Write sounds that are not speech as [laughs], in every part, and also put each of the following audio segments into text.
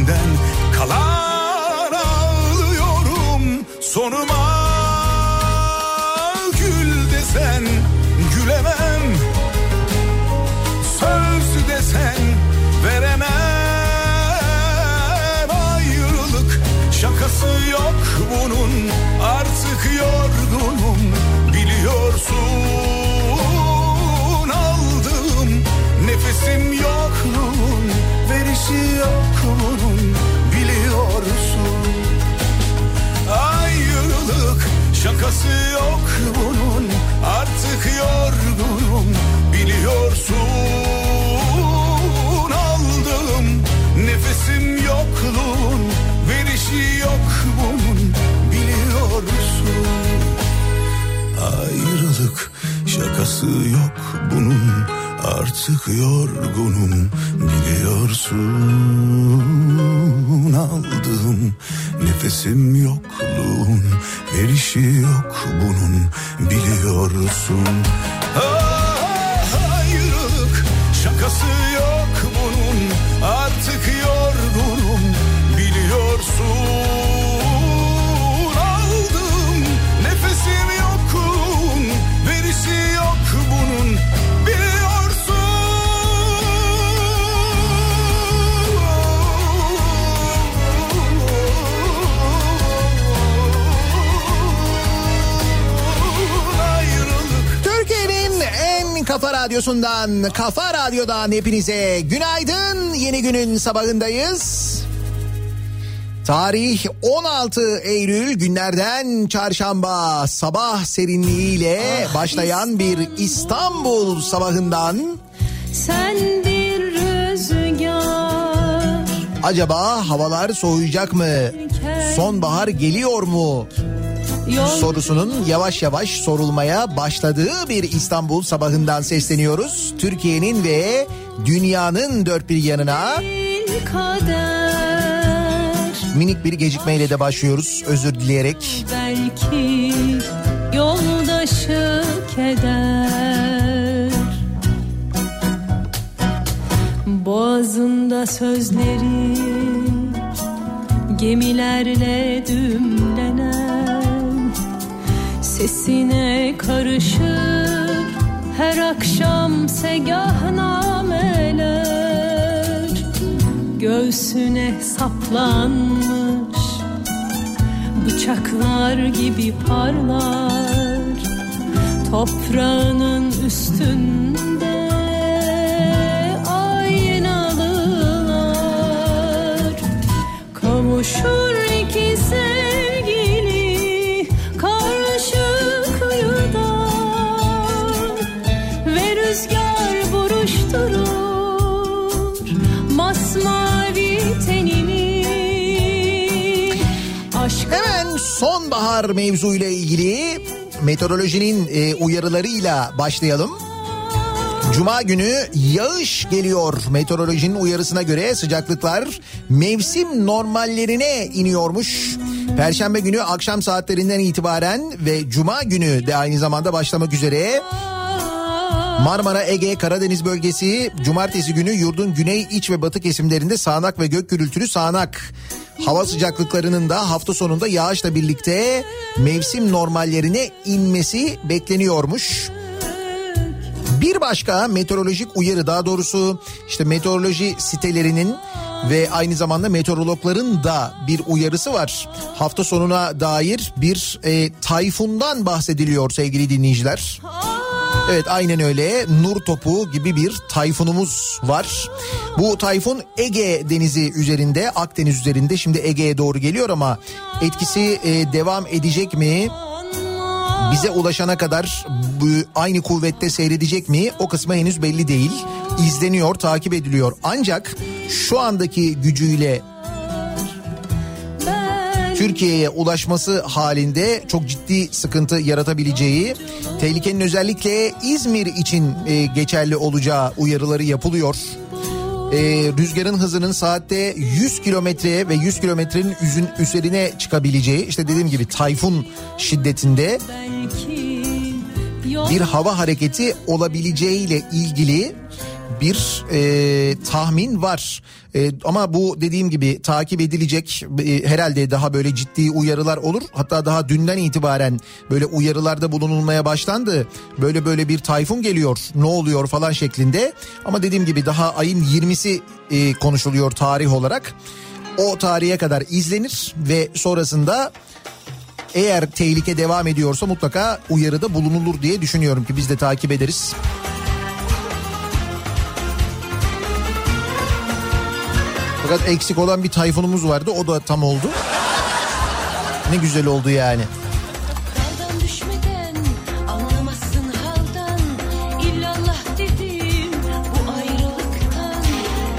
senden kalan şakası yok bunun Artık yorgunum. Biliyorsun Aldığım nefesim yokluğun. Verişi yok bunun biliyorsun. Ayrılık şakası yok bunun Artık yorgunum. Biliyorsun Aldığım nefesim yokluğun Verişi yok bunun biliyorsun radyosundan, Kafa Radyo'dan hepinize günaydın. Yeni günün sabahındayız. Tarih 16 Eylül günlerden çarşamba sabah serinliğiyle başlayan bir İstanbul sabahından Sen bir rüzgar acaba havalar soğuyacak mı? Sonbahar geliyor mu? Yol sorusunun yavaş yavaş sorulmaya başladığı bir İstanbul sabahından sesleniyoruz. Türkiye'nin ve dünyanın dört bir yanına minik bir gecikmeyle de başlıyoruz özür dileyerek. Belki yoldaşı keder Boğazında sözleri gemilerle dümlenen Sesine karışır. Her akşam segahnameler Göğsüne saplanmış bıçaklar gibi parlar. Toprağının üstünde sonbahar mevzuyla ilgili meteorolojinin e, uyarılarıyla başlayalım. Cuma günü yağış geliyor. Meteorolojinin uyarısına göre sıcaklıklar mevsim normallerine iniyormuş. Perşembe günü akşam saatlerinden itibaren ve cuma günü de aynı zamanda başlamak üzere Marmara, Ege, Karadeniz bölgesi cumartesi günü yurdun güney, iç ve batı kesimlerinde sağanak ve gök gürültülü sağanak. Hava sıcaklıklarının da hafta sonunda yağışla birlikte mevsim normallerine inmesi bekleniyormuş. Bir başka meteorolojik uyarı daha doğrusu işte meteoroloji sitelerinin ve aynı zamanda meteorologların da bir uyarısı var. Hafta sonuna dair bir e, tayfundan bahsediliyor sevgili dinleyiciler. Evet aynen öyle nur topu gibi bir tayfunumuz var. Bu tayfun Ege denizi üzerinde Akdeniz üzerinde şimdi Ege'ye doğru geliyor ama etkisi e, devam edecek mi? Bize ulaşana kadar aynı kuvvette seyredecek mi? O kısmı henüz belli değil. İzleniyor, takip ediliyor. Ancak şu andaki gücüyle Türkiye'ye ulaşması halinde çok ciddi sıkıntı yaratabileceği, tehlikenin özellikle İzmir için e, geçerli olacağı uyarıları yapılıyor. E, rüzgarın hızının saatte 100 kilometre ve 100 kilometrenin üzerine çıkabileceği işte dediğim gibi tayfun şiddetinde bir hava hareketi olabileceğiyle ilgili bir e, tahmin var. E, ama bu dediğim gibi takip edilecek e, herhalde daha böyle ciddi uyarılar olur. Hatta daha dünden itibaren böyle uyarılarda bulunulmaya başlandı. Böyle böyle bir tayfun geliyor ne oluyor falan şeklinde. Ama dediğim gibi daha ayın 20'si e, konuşuluyor tarih olarak. O tarihe kadar izlenir ve sonrasında eğer tehlike devam ediyorsa mutlaka uyarıda bulunulur diye düşünüyorum ki biz de takip ederiz. Fakat eksik olan bir tayfunumuz vardı o da tam oldu. Ne güzel oldu yani.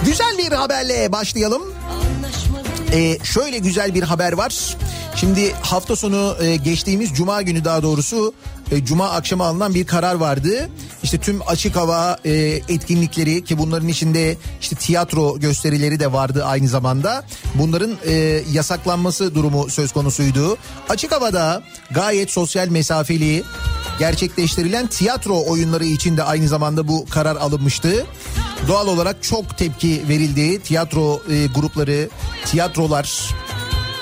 Güzel bir haberle başlayalım. Ee, şöyle güzel bir haber var. Şimdi hafta sonu e, geçtiğimiz cuma günü daha doğrusu e, cuma akşamı alınan bir karar vardı. İşte tüm açık hava e, etkinlikleri ki bunların içinde işte tiyatro gösterileri de vardı aynı zamanda. Bunların e, yasaklanması durumu söz konusuydu. Açık havada gayet sosyal mesafeli gerçekleştirilen tiyatro oyunları için de aynı zamanda bu karar alınmıştı. Doğal olarak çok tepki verildi. Tiyatro e, grupları, tiyatrolar,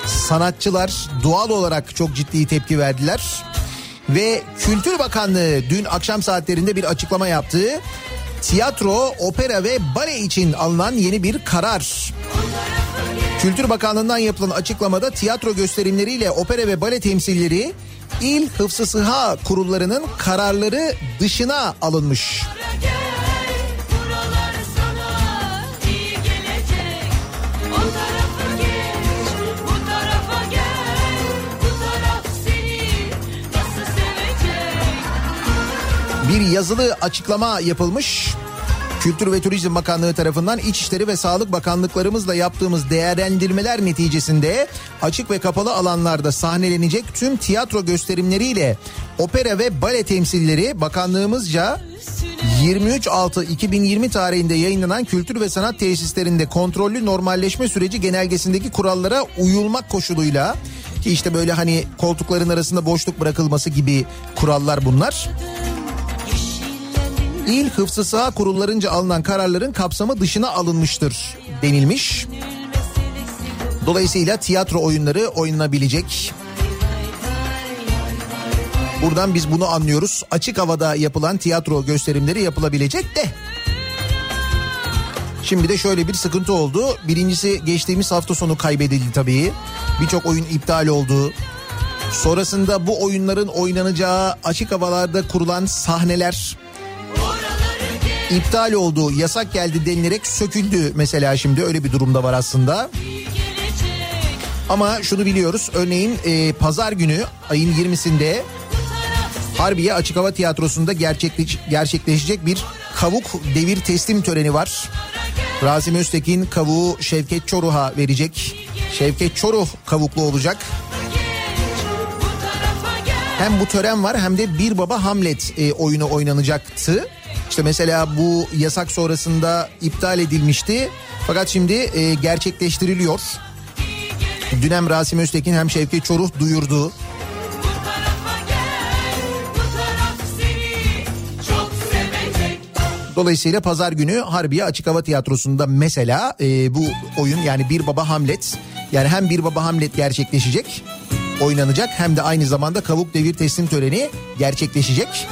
sanatçılar doğal olarak çok ciddi tepki verdiler. Ve Kültür Bakanlığı dün akşam saatlerinde bir açıklama yaptı. Tiyatro, opera ve bale için alınan yeni bir karar. Kültür Bakanlığı'ndan yapılan açıklamada tiyatro gösterimleriyle opera ve bale temsilleri il hıfzı sıha kurullarının kararları dışına alınmış. buralar bir yazılı açıklama yapılmış. Kültür ve Turizm Bakanlığı tarafından İçişleri ve Sağlık Bakanlıklarımızla yaptığımız değerlendirmeler neticesinde açık ve kapalı alanlarda sahnelenecek tüm tiyatro gösterimleriyle opera ve bale temsilleri bakanlığımızca 23.6.2020 tarihinde yayınlanan kültür ve sanat tesislerinde kontrollü normalleşme süreci genelgesindeki kurallara uyulmak koşuluyla ki işte böyle hani koltukların arasında boşluk bırakılması gibi kurallar bunlar. İl hıfzı saha kurullarınca alınan kararların kapsamı dışına alınmıştır denilmiş. Dolayısıyla tiyatro oyunları oynanabilecek. Buradan biz bunu anlıyoruz. Açık havada yapılan tiyatro gösterimleri yapılabilecek de. Şimdi de şöyle bir sıkıntı oldu. Birincisi geçtiğimiz hafta sonu kaybedildi tabii. Birçok oyun iptal oldu. Sonrasında bu oyunların oynanacağı açık havalarda kurulan sahneler iptal oldu, yasak geldi denilerek söküldü mesela şimdi öyle bir durumda var aslında. Ama şunu biliyoruz örneğin e, pazar günü ayın 20'sinde Harbiye Açık Hava Tiyatrosu'nda gerçekleş, gerçekleşecek bir kavuk devir teslim töreni var. Razim Öztekin kavuğu Şevket Çoruh'a verecek. Şevket Çoruh kavuklu olacak. Hem bu tören var hem de Bir Baba Hamlet e, oyunu oynanacaktı. İşte mesela bu yasak sonrasında iptal edilmişti. Fakat şimdi e, gerçekleştiriliyor. Dünem Rasim Öztekin hem Şevket Çoruh duyurdu. Dolayısıyla pazar günü Harbiye Açık Hava Tiyatrosu'nda mesela e, bu oyun yani Bir Baba Hamlet yani hem Bir Baba Hamlet gerçekleşecek oynanacak hem de aynı zamanda kavuk devir teslim töreni gerçekleşecek.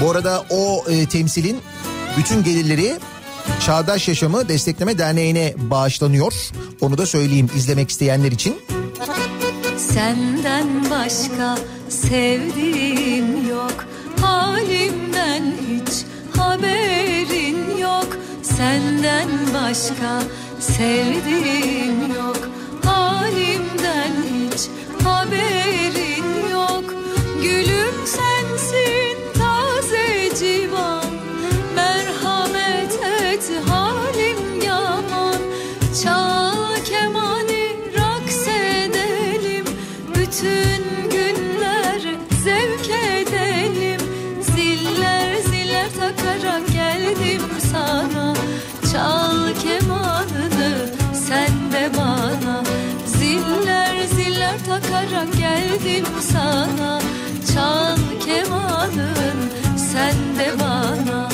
Bu arada o e, temsilin bütün gelirleri Çağdaş Yaşamı Destekleme Derneği'ne bağışlanıyor. Onu da söyleyeyim izlemek isteyenler için. Senden başka sevdiğim yok Halimden hiç haberin yok Senden başka sevdiğim yok takarak geldim sana Çal kemanın sen de bana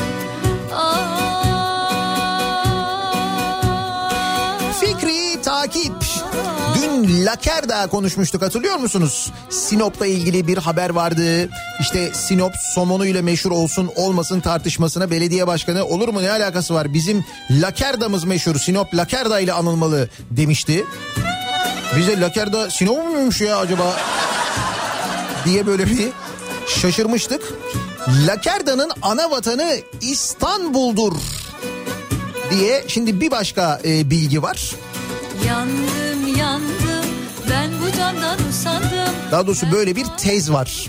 Aa. Fikri takip. Dün Lakerda konuşmuştuk hatırlıyor musunuz? Sinop'la ilgili bir haber vardı. İşte Sinop somonuyla meşhur olsun olmasın tartışmasına belediye başkanı olur mu ne alakası var? Bizim Lakerda'mız meşhur Sinop Lakerda ile anılmalı demişti. Bize Lakerda Sinop muymuş ya acaba? diye böyle bir şaşırmıştık. Lakerda'nın ana vatanı İstanbul'dur diye şimdi bir başka e, bilgi var. Yandım yandım ben bu candan usandım. Daha doğrusu böyle bir tez var.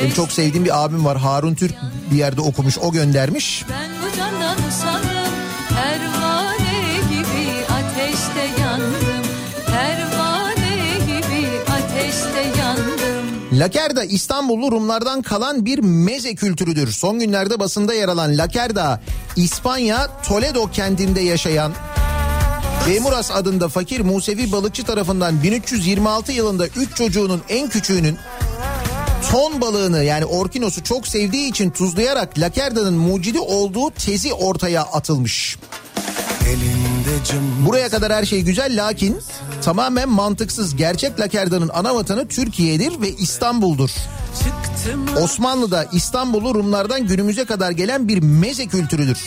Benim çok sevdiğim bir abim var Harun Türk bir yerde okumuş o göndermiş. Ben bu candan usandım pervane Lakerda İstanbullu Rumlardan kalan bir meze kültürüdür. Son günlerde basında yer alan Lakerda İspanya Toledo kentinde yaşayan Bemuras adında fakir Musevi balıkçı tarafından 1326 yılında 3 çocuğunun en küçüğünün ton balığını yani orkinosu çok sevdiği için tuzlayarak Lakerda'nın mucidi olduğu tezi ortaya atılmış. Buraya kadar her şey güzel lakin tamamen mantıksız. Gerçek Lakerda'nın ana vatanı Türkiye'dir ve İstanbul'dur. Osmanlı'da İstanbul'u Rumlardan günümüze kadar gelen bir meze kültürüdür.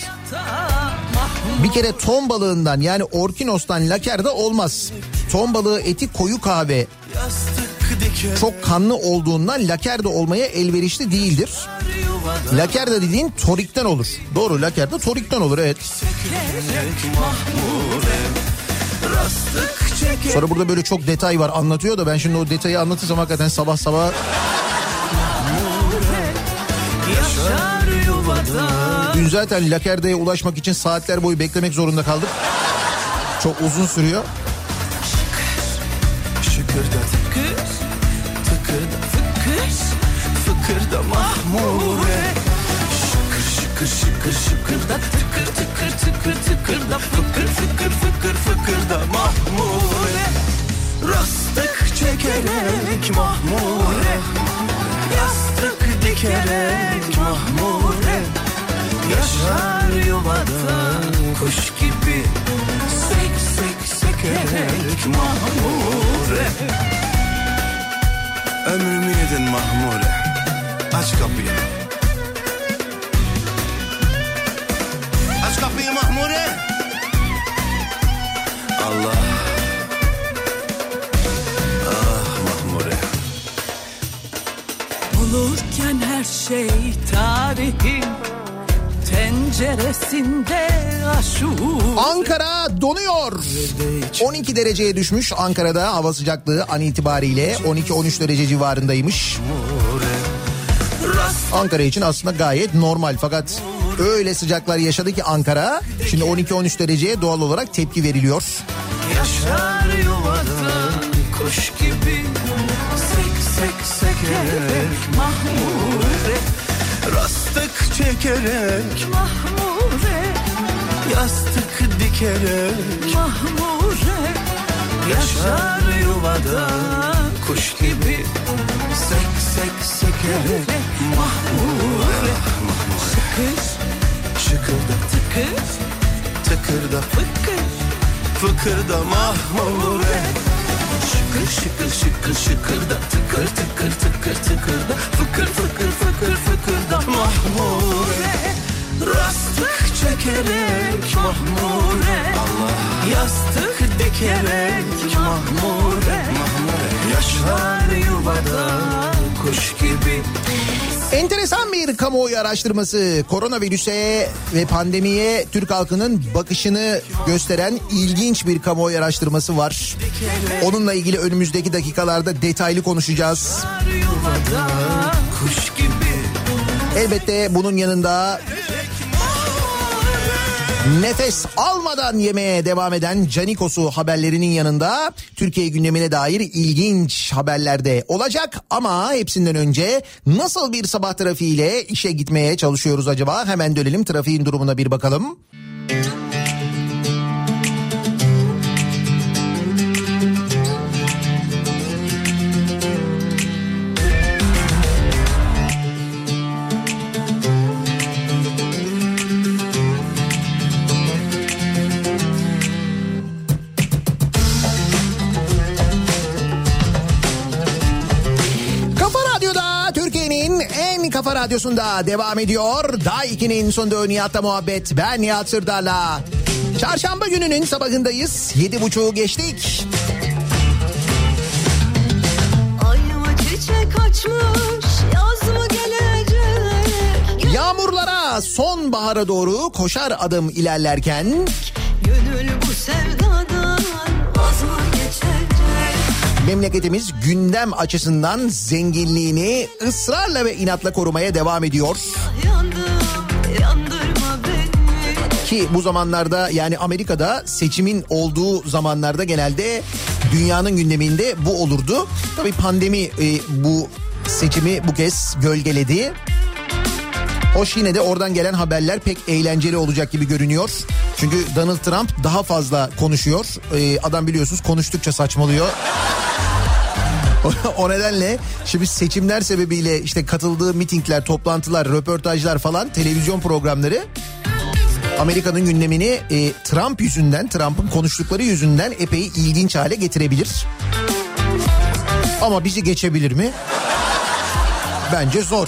Bir kere ton balığından yani orkinostan lakerda olmaz. Ton balığı eti koyu kahve çok kanlı olduğundan lakerda olmaya elverişli değildir. Lakerda dediğin torikten olur. Doğru lakerda torikten olur evet. Sonra burada böyle çok detay var anlatıyor da ben şimdi o detayı anlatırsam hakikaten sabah sabah dün zaten lakerdaya ulaşmak için saatler boyu beklemek zorunda kaldık. Çok uzun sürüyor. Şıkırda tıkır mahmure Şıkır şıkır şıkır şıkırda tıkır tıkır tıkır tıkırda Fıkır fıkır fıkır fıkırda mahmure Rastık çekerek mahmure Yastık dikerek mahmure Yaşar yuvada kuş gibi Sek sek sekerek mahmure Ömrümü yedin mahmure Aç kapıyı. Aç kapıyı Mahmure. Allah. Ah Mahmure. Olurken her şey tarihin penceresinde aşure. Ankara donuyor. 12 dereceye düşmüş Ankara'da hava sıcaklığı an itibariyle 12-13 derece civarındaymış. Ankara için aslında gayet normal. Fakat öyle sıcaklar yaşadı ki Ankara şimdi 12-13 dereceye doğal olarak tepki veriliyor. Yaşar yuvada kuş gibi Sek sek sekerek mahmure. Rastık çekerek Mahmure Yastık dikerek Mahmure. Yaşar yuvada kuş gibi Sek sek sekerek Mahmure Şıkır Şıkırda tıkır tıkırda fıkır Fıkırda mahmure Şıkır şıkır şıkır şıkır da tıkır tıkır tıkır tıkır da fıkır fıkır fıkır fıkır da mahmure Rastık çekerek mahmure Yastık dikerek mahmure Yaşar yuvada kuş gibi Enteresan bir kamuoyu araştırması koronavirüse ve pandemiye Türk halkının bakışını gösteren ilginç bir kamuoyu araştırması var. Onunla ilgili önümüzdeki dakikalarda detaylı konuşacağız. Elbette bunun yanında nefes almadan yemeye devam eden Canikos'u haberlerinin yanında Türkiye gündemine dair ilginç haberler de olacak. Ama hepsinden önce nasıl bir sabah trafiğiyle işe gitmeye çalışıyoruz acaba? Hemen dönelim trafiğin durumuna bir bakalım. Kafa radyosunda devam ediyor. Day 2'nin sonunda Nihat'la muhabbet. Ben Nihat Sırdar'la. Çarşamba gününün sabahındayız. Yedi buçuğu geçtik. Açmış Yağmurlara sonbahara doğru koşar adım ilerlerken Gönül bu sevdadan memleketimiz gündem açısından zenginliğini ısrarla ve inatla korumaya devam ediyor. Ki bu zamanlarda yani Amerika'da seçimin olduğu zamanlarda genelde dünyanın gündeminde bu olurdu. Tabii pandemi e, bu seçimi bu kez gölgeledi. Hoş yine de oradan gelen haberler pek eğlenceli olacak gibi görünüyor. Çünkü Donald Trump daha fazla konuşuyor. E, adam biliyorsunuz konuştukça saçmalıyor. O nedenle şimdi seçimler sebebiyle işte katıldığı mitingler, toplantılar, röportajlar falan televizyon programları Amerika'nın gündemini e, Trump yüzünden, Trump'ın konuştukları yüzünden epey ilginç hale getirebilir. Ama bizi geçebilir mi? Bence zor.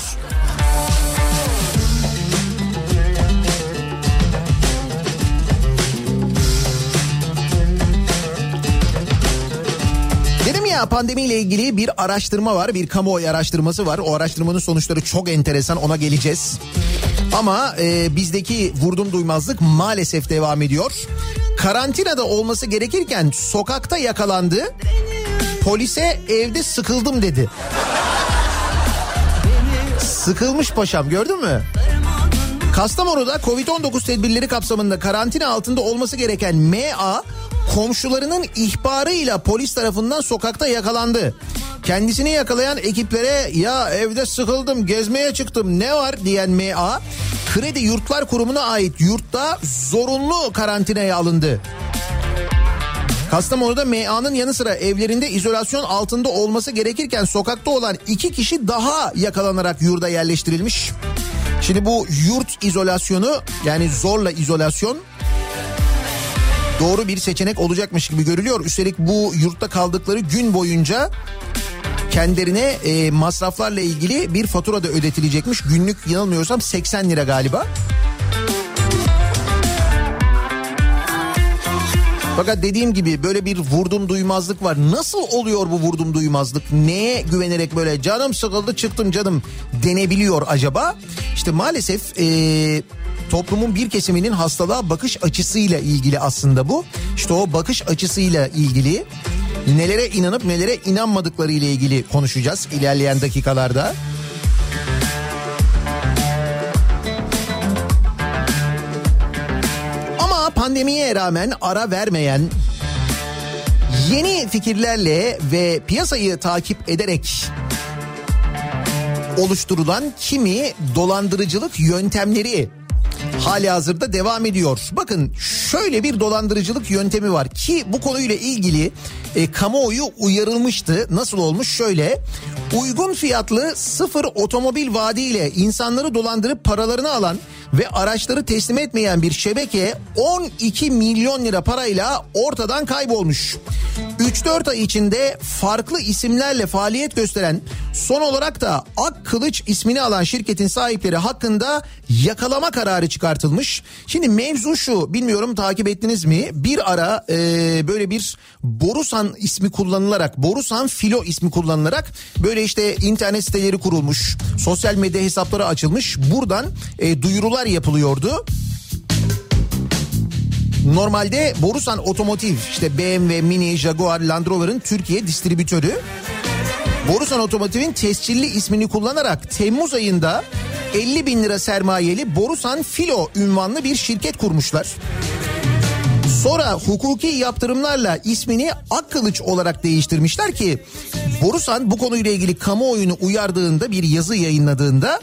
Ya pandemiyle ilgili bir araştırma var, bir kamuoyu araştırması var. O araştırmanın sonuçları çok enteresan, ona geleceğiz. Ama e, bizdeki vurdum duymazlık maalesef devam ediyor. Karantinada olması gerekirken sokakta yakalandı. Polise evde sıkıldım dedi. Sıkılmış paşam gördün mü? Kastamonu'da Covid-19 tedbirleri kapsamında karantina altında olması gereken MA komşularının ihbarıyla polis tarafından sokakta yakalandı. Kendisini yakalayan ekiplere ya evde sıkıldım gezmeye çıktım ne var diyen MA Kredi Yurtlar Kurumu'na ait yurtta zorunlu karantinaya alındı. Kastamonu'da MA'nın yanı sıra evlerinde izolasyon altında olması gerekirken sokakta olan iki kişi daha yakalanarak yurda yerleştirilmiş. Şimdi bu yurt izolasyonu yani zorla izolasyon doğru bir seçenek olacakmış gibi görülüyor. Üstelik bu yurtta kaldıkları gün boyunca kendilerine e, masraflarla ilgili bir fatura da ödetilecekmiş. Günlük yanılmıyorsam 80 lira galiba. Fakat dediğim gibi böyle bir vurdum duymazlık var. Nasıl oluyor bu vurdum duymazlık? Neye güvenerek böyle canım sıkıldı çıktım canım denebiliyor acaba? İşte maalesef ee, toplumun bir kesiminin hastalığa bakış açısıyla ilgili aslında bu. İşte o bakış açısıyla ilgili nelere inanıp nelere inanmadıkları ile ilgili konuşacağız ilerleyen dakikalarda. Ama pandemiye rağmen ara vermeyen yeni fikirlerle ve piyasayı takip ederek oluşturulan kimi dolandırıcılık yöntemleri hali hazırda devam ediyor. Bakın şöyle bir dolandırıcılık yöntemi var ki bu konuyla ilgili e, kamuoyu uyarılmıştı. Nasıl olmuş? Şöyle uygun fiyatlı sıfır otomobil vaadiyle insanları dolandırıp paralarını alan ve araçları teslim etmeyen bir şebeke 12 milyon lira parayla ortadan kaybolmuş. 3-4 ay içinde farklı isimlerle faaliyet gösteren son olarak da Ak Kılıç ismini alan şirketin sahipleri hakkında yakalama kararı çıkartılmış. Şimdi mevzu şu bilmiyorum takip ettiniz mi? Bir ara e, böyle bir Borusan ismi kullanılarak Borusan Filo ismi kullanılarak böyle işte internet siteleri kurulmuş. Sosyal medya hesapları açılmış. Buradan e, duyurular yapılıyordu. Normalde Borusan Otomotiv işte BMW, Mini, Jaguar, Land Rover'ın Türkiye distribütörü. Borusan Otomotiv'in tescilli ismini kullanarak Temmuz ayında 50 bin lira sermayeli Borusan Filo ünvanlı bir şirket kurmuşlar. Sonra hukuki yaptırımlarla ismini Akkılıç olarak değiştirmişler ki Borusan bu konuyla ilgili kamuoyunu uyardığında bir yazı yayınladığında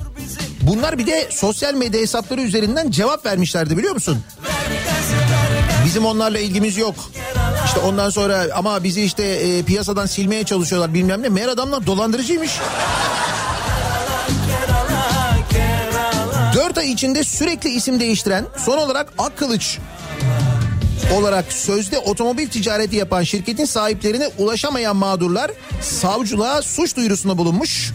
bunlar bir de sosyal medya hesapları üzerinden cevap vermişlerdi biliyor musun? Bizim onlarla ilgimiz yok. İşte ondan sonra ama bizi işte e, piyasadan silmeye çalışıyorlar bilmem ne. Meğer adamlar dolandırıcıymış. 4 ay içinde sürekli isim değiştiren son olarak Akkılıç olarak sözde otomobil ticareti yapan şirketin sahiplerine ulaşamayan mağdurlar savcılığa suç duyurusunda bulunmuş.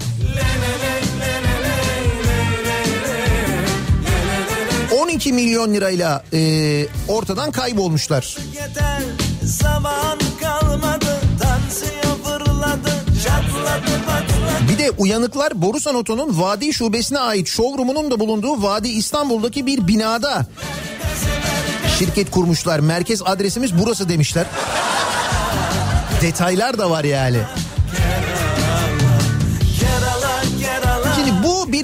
12 milyon lirayla e, ortadan kaybolmuşlar. Yeter zaman kalmadı fırladı çatladı Bir de uyanıklar Borusan Oto'nun Vadi Şubesi'ne ait showroom'unun da bulunduğu Vadi İstanbul'daki bir binada şirket kurmuşlar. Merkez adresimiz burası demişler. Detaylar da var yani.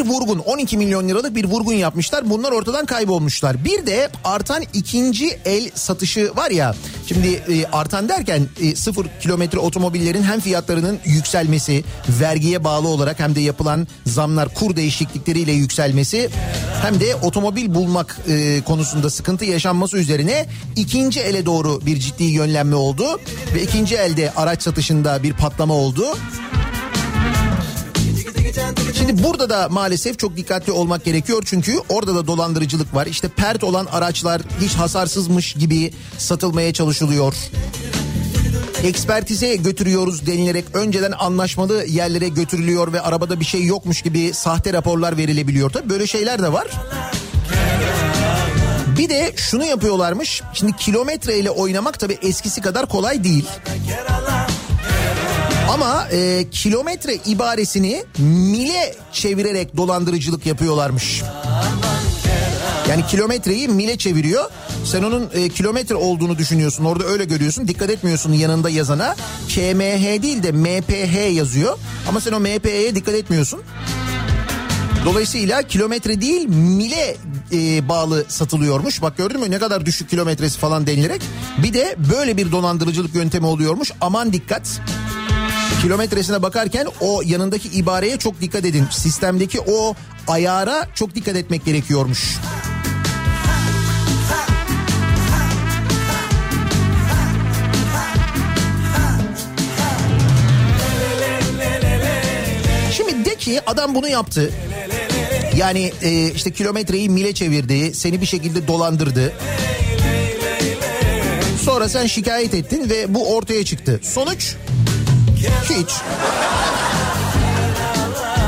Vurgun 12 milyon liralık bir vurgun yapmışlar bunlar ortadan kaybolmuşlar. Bir de artan ikinci el satışı var ya şimdi e, artan derken e, sıfır kilometre otomobillerin hem fiyatlarının yükselmesi vergiye bağlı olarak hem de yapılan zamlar kur değişiklikleriyle yükselmesi hem de otomobil bulmak e, konusunda sıkıntı yaşanması üzerine ikinci ele doğru bir ciddi yönlenme oldu ve ikinci elde araç satışında bir patlama oldu. Şimdi burada da maalesef çok dikkatli olmak gerekiyor çünkü orada da dolandırıcılık var. İşte pert olan araçlar hiç hasarsızmış gibi satılmaya çalışılıyor. Ekspertize götürüyoruz denilerek önceden anlaşmalı yerlere götürülüyor ve arabada bir şey yokmuş gibi sahte raporlar verilebiliyor. Tabii böyle şeyler de var. Bir de şunu yapıyorlarmış. Şimdi kilometre ile oynamak tabii eskisi kadar kolay değil. Ama e, kilometre ibaresini mile çevirerek dolandırıcılık yapıyorlarmış. Yani kilometreyi mile çeviriyor. Sen onun e, kilometre olduğunu düşünüyorsun. Orada öyle görüyorsun. Dikkat etmiyorsun yanında yazana. KMH değil de MPH yazıyor. Ama sen o MPH'ye dikkat etmiyorsun. Dolayısıyla kilometre değil mile e, bağlı satılıyormuş. Bak gördün mü ne kadar düşük kilometresi falan denilerek. Bir de böyle bir dolandırıcılık yöntemi oluyormuş. Aman dikkat. Kilometresine bakarken o yanındaki ibareye çok dikkat edin. Sistemdeki o ayara çok dikkat etmek gerekiyormuş. Şimdi de ki adam bunu yaptı. Yani e, işte kilometreyi mile çevirdi, seni bir şekilde dolandırdı. Sonra sen şikayet ettin ve bu ortaya çıktı. Sonuç hiç.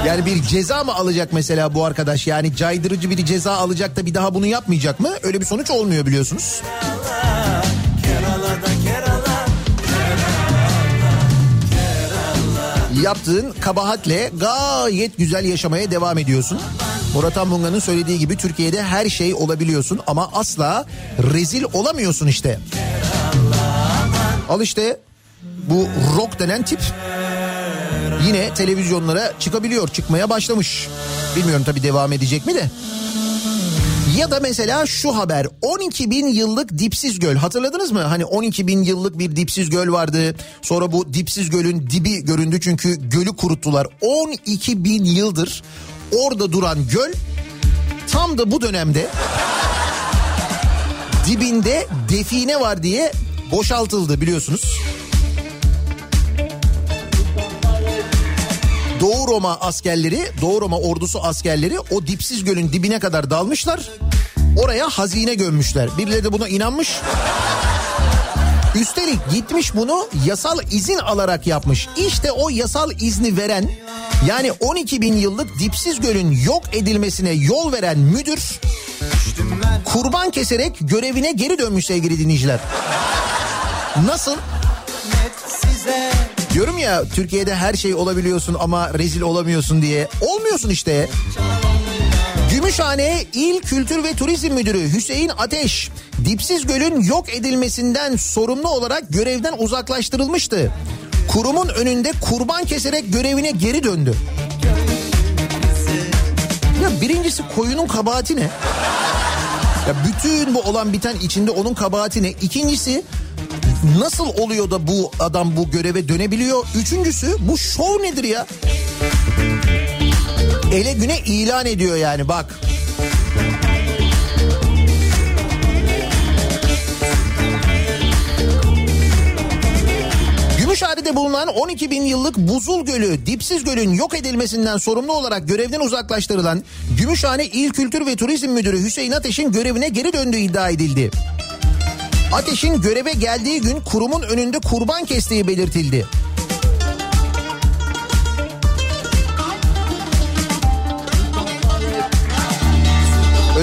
Yani bir ceza mı alacak mesela bu arkadaş? Yani caydırıcı bir ceza alacak da bir daha bunu yapmayacak mı? Öyle bir sonuç olmuyor biliyorsunuz. Yaptığın kabahatle gayet güzel yaşamaya devam ediyorsun. Murat Anmunga'nın söylediği gibi Türkiye'de her şey olabiliyorsun ama asla rezil olamıyorsun işte. Al işte bu rock denen tip yine televizyonlara çıkabiliyor, çıkmaya başlamış. Bilmiyorum tabii devam edecek mi de. Ya da mesela şu haber 12 bin yıllık dipsiz göl hatırladınız mı? Hani 12 bin yıllık bir dipsiz göl vardı. Sonra bu dipsiz gölün dibi göründü çünkü gölü kuruttular. 12 bin yıldır orada duran göl tam da bu dönemde dibinde define var diye boşaltıldı biliyorsunuz. Doğu Roma askerleri, Doğu Roma ordusu askerleri o dipsiz gölün dibine kadar dalmışlar. Oraya hazine gömmüşler. Birileri de buna inanmış. Üstelik gitmiş bunu yasal izin alarak yapmış. İşte o yasal izni veren yani 12 bin yıllık dipsiz gölün yok edilmesine yol veren müdür kurban keserek görevine geri dönmüş sevgili dinleyiciler. Nasıl? size Diyorum ya Türkiye'de her şey olabiliyorsun ama rezil olamıyorsun diye. Olmuyorsun işte. Gümüşhane İl Kültür ve Turizm Müdürü Hüseyin Ateş, Dipsiz Göl'ün yok edilmesinden sorumlu olarak görevden uzaklaştırılmıştı. Kurumun önünde kurban keserek görevine geri döndü. Ya birincisi koyunun kabahati ne? Ya bütün bu olan biten içinde onun kabahati ne? İkincisi nasıl oluyor da bu adam bu göreve dönebiliyor? Üçüncüsü bu şov nedir ya? Ele güne ilan ediyor yani bak. Gümüşhane'de bulunan 12 bin yıllık Buzul Gölü, Dipsiz Göl'ün yok edilmesinden sorumlu olarak görevden uzaklaştırılan Gümüşhane İl Kültür ve Turizm Müdürü Hüseyin Ateş'in görevine geri döndüğü iddia edildi. Ateş'in göreve geldiği gün kurumun önünde kurban kestiği belirtildi.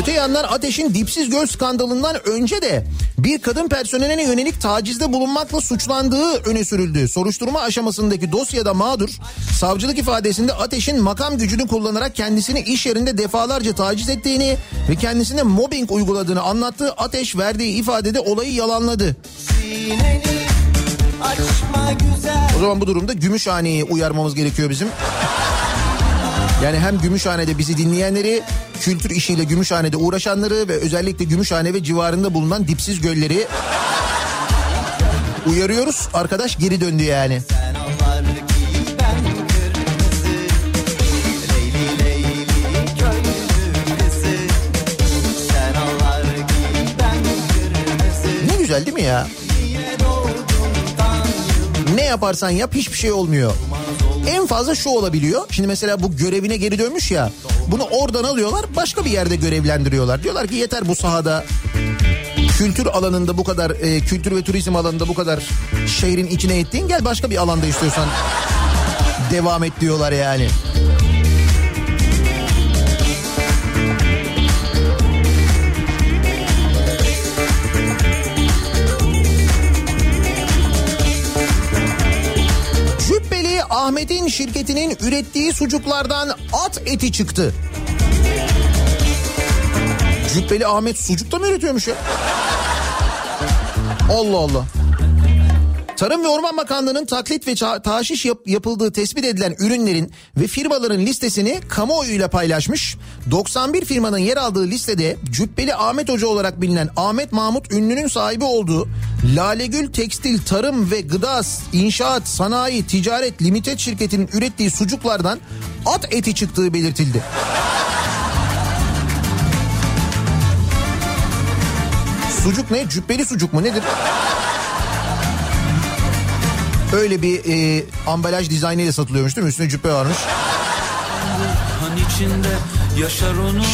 Öte yandan Ateş'in dipsiz göl skandalından önce de bir kadın personeline yönelik tacizde bulunmakla suçlandığı öne sürüldü. Soruşturma aşamasındaki dosyada mağdur savcılık ifadesinde Ateş'in makam gücünü kullanarak kendisini iş yerinde defalarca taciz ettiğini ve kendisine mobbing uyguladığını anlattığı Ateş verdiği ifadede olayı yalanladı. sineni O zaman bu durumda Gümüşhane'yi uyarmamız gerekiyor bizim. Yani hem Gümüşhane'de bizi dinleyenleri, kültür işiyle Gümüşhane'de uğraşanları ve özellikle Gümüşhane ve civarında bulunan dipsiz gölleri uyarıyoruz. Arkadaş geri döndü yani. Ne güzel değil mi ya? Ne yaparsan yap hiçbir şey olmuyor. En fazla şu olabiliyor. Şimdi mesela bu görevine geri dönmüş ya. Bunu oradan alıyorlar başka bir yerde görevlendiriyorlar. Diyorlar ki yeter bu sahada kültür alanında bu kadar e, kültür ve turizm alanında bu kadar şehrin içine ettiğin gel başka bir alanda istiyorsan devam et diyorlar yani. Ahmet'in şirketinin ürettiği sucuklardan at eti çıktı. Cübbeli Ahmet sucuk da mı üretiyormuş ya? Allah Allah. Tarım ve Orman Bakanlığı'nın taklit ve taşiş yap- yapıldığı tespit edilen ürünlerin ve firmaların listesini kamuoyuyla paylaşmış. 91 firmanın yer aldığı listede Cübbeli Ahmet Hoca olarak bilinen Ahmet Mahmut Ünlü'nün sahibi olduğu Lalegül Tekstil Tarım ve Gıda İnşaat Sanayi Ticaret Limited şirketinin ürettiği sucuklardan at eti çıktığı belirtildi. Sucuk ne? Cübbeli sucuk mu nedir? Öyle bir e, ambalaj dizaynıyla satılıyormuş değil mi? Üstüne cübbe varmış.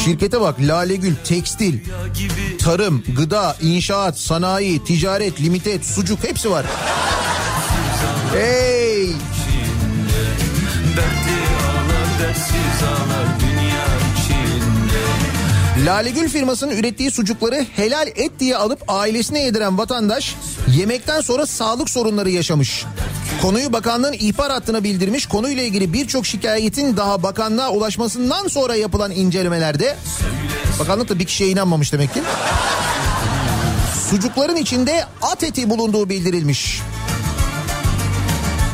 Şirkete bak Lalegül Tekstil, Tarım, Gıda, İnşaat, Sanayi, Ticaret, Limited, Sucuk hepsi var. Hey! dertli ağlar dertsiz ağlar Lalegül firmasının ürettiği sucukları helal et diye alıp ailesine yediren vatandaş yemekten sonra sağlık sorunları yaşamış. Konuyu bakanlığın ihbar hattına bildirmiş. Konuyla ilgili birçok şikayetin daha bakanlığa ulaşmasından sonra yapılan incelemelerde bakanlık da bir kişiye inanmamış demek ki. Sucukların içinde at eti bulunduğu bildirilmiş.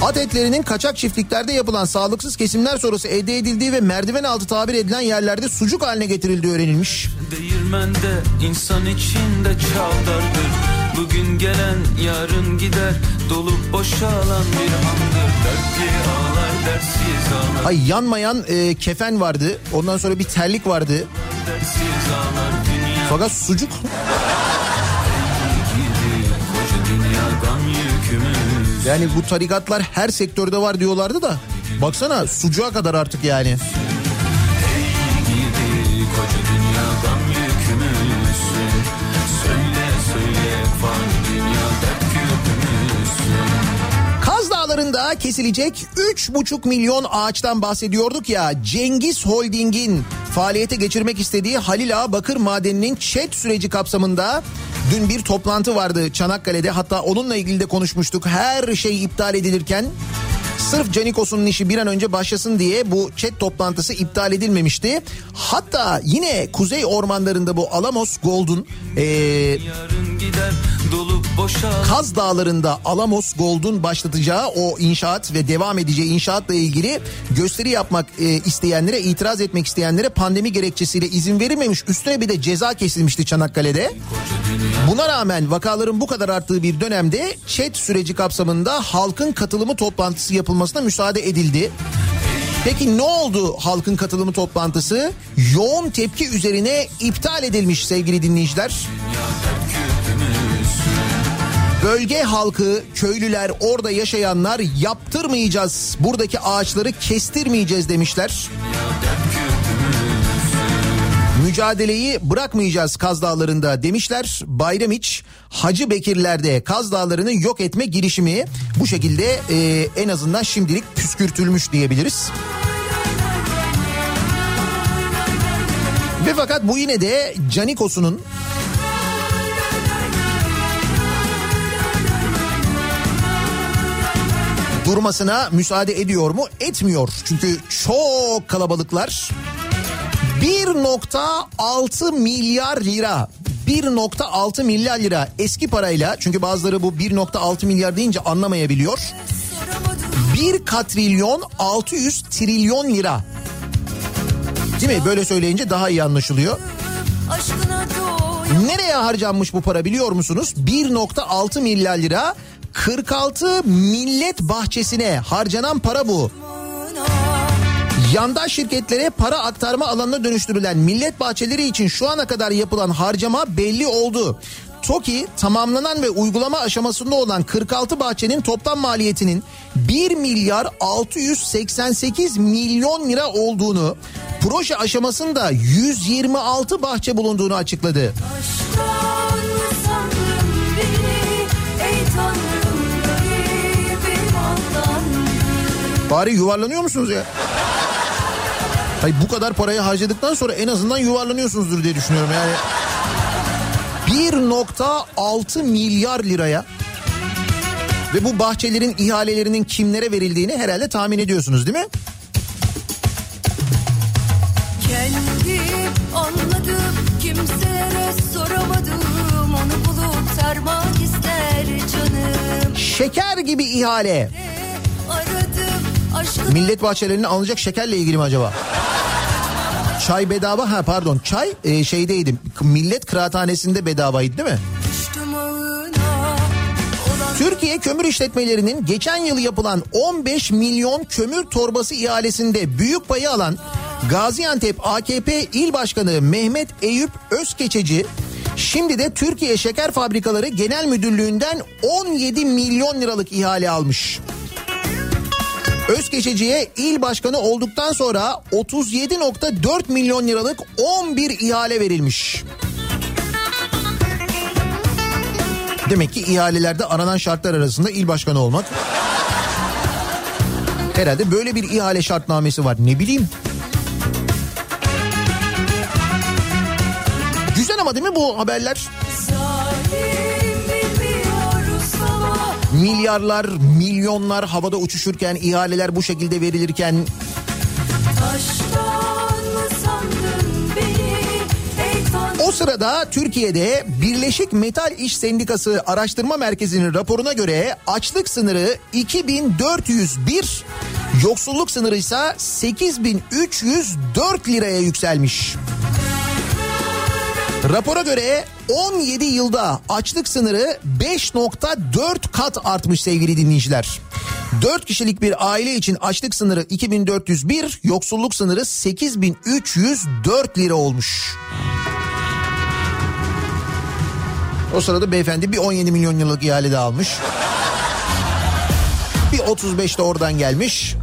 At etlerinin kaçak çiftliklerde yapılan sağlıksız kesimler sonrası elde edildiği ve merdiven altı tabir edilen yerlerde sucuk haline getirildiği öğrenilmiş. Değirmende insan içinde çavdardır Bugün gelen yarın gider Dolup boşalan bir andır Dertli ağlar dersiz ağlar Ay yanmayan e, kefen vardı. Ondan sonra bir terlik vardı. Fakat sucuk yani bu tarikatlar her sektörde var diyorlardı da. Baksana sucuğa kadar artık yani. Kaz Dağları'nda kesilecek 3,5 milyon ağaçtan bahsediyorduk ya. Cengiz Holding'in faaliyete geçirmek istediği Halil Ağa Bakır Madeni'nin ÇED süreci kapsamında dün bir toplantı vardı Çanakkale'de. Hatta onunla ilgili de konuşmuştuk. Her şey iptal edilirken Sırf Canikos'un işi bir an önce başlasın diye bu chat toplantısı iptal edilmemişti. Hatta yine kuzey ormanlarında bu Alamos Gold'un eee Kaz Dağları'nda Alamos Gold'un başlatacağı o inşaat ve devam edeceği inşaatla ilgili gösteri yapmak e, isteyenlere, itiraz etmek isteyenlere pandemi gerekçesiyle izin verilmemiş. Üstüne bir de ceza kesilmişti Çanakkale'de. Buna rağmen vakaların bu kadar arttığı bir dönemde chat süreci kapsamında halkın katılımı toplantısı yapılmasına müsaade edildi. Peki ne oldu halkın katılımı toplantısı? Yoğun tepki üzerine iptal edilmiş sevgili dinleyiciler. Bölge halkı, köylüler, orada yaşayanlar yaptırmayacağız. Buradaki ağaçları kestirmeyeceğiz demişler. Mücadeleyi bırakmayacağız Kaz Dağları'nda demişler. Bayramiç, Hacı Bekirler'de Kaz Dağları'nı yok etme girişimi bu şekilde e, en azından şimdilik püskürtülmüş diyebiliriz. Ve fakat bu yine de Canikos'unun durmasına müsaade ediyor mu? Etmiyor. Çünkü çok kalabalıklar. 1.6 milyar lira 1.6 milyar lira eski parayla çünkü bazıları bu 1.6 milyar deyince anlamayabiliyor. 1 katrilyon 600 trilyon lira. Değil mi? Böyle söyleyince daha iyi anlaşılıyor. Nereye harcanmış bu para biliyor musunuz? 1.6 milyar lira 46 millet bahçesine harcanan para bu. Yandaş şirketlere para aktarma alanına dönüştürülen millet bahçeleri için şu ana kadar yapılan harcama belli oldu. TOKİ tamamlanan ve uygulama aşamasında olan 46 bahçenin toplam maliyetinin 1 milyar 688 milyon lira olduğunu, proje aşamasında 126 bahçe bulunduğunu açıkladı. Aşktan Bari yuvarlanıyor musunuz ya? Hayır bu kadar parayı harcadıktan sonra en azından yuvarlanıyorsunuzdur diye düşünüyorum yani. 1.6 milyar liraya ve bu bahçelerin ihalelerinin kimlere verildiğini herhalde tahmin ediyorsunuz değil mi? Kendim anladım kimselere soramadım Onu bulup sarmak ister canım Şeker gibi ihale. Aradım Millet bahçelerine alınacak şekerle ilgili mi acaba? Çay bedava ha pardon çay e, şeydeydim millet kıraathanesinde bedavaydı değil mi? Türkiye kömür işletmelerinin geçen yıl yapılan 15 milyon kömür torbası ihalesinde büyük payı alan Gaziantep AKP İl Başkanı Mehmet Eyüp Özkeçeci şimdi de Türkiye Şeker Fabrikaları Genel Müdürlüğü'nden 17 milyon liralık ihale almış. Özkeçeci'ye il başkanı olduktan sonra 37.4 milyon liralık 11 ihale verilmiş. Demek ki ihalelerde aranan şartlar arasında il başkanı olmak. Herhalde böyle bir ihale şartnamesi var. Ne bileyim. Güzel ama değil mi bu haberler? Milyarlar, milyonlar havada uçuşurken, ihaleler bu şekilde verilirken O sırada Türkiye'de Birleşik Metal İş Sendikası Araştırma Merkezi'nin raporuna göre açlık sınırı 2401, yoksulluk sınırı ise 8304 liraya yükselmiş. Rapora göre 17 yılda açlık sınırı 5.4 kat artmış sevgili dinleyiciler. 4 kişilik bir aile için açlık sınırı 2401, yoksulluk sınırı 8304 lira olmuş. O sırada beyefendi bir 17 milyon yıllık ihale de almış. Bir 35 de oradan gelmiş.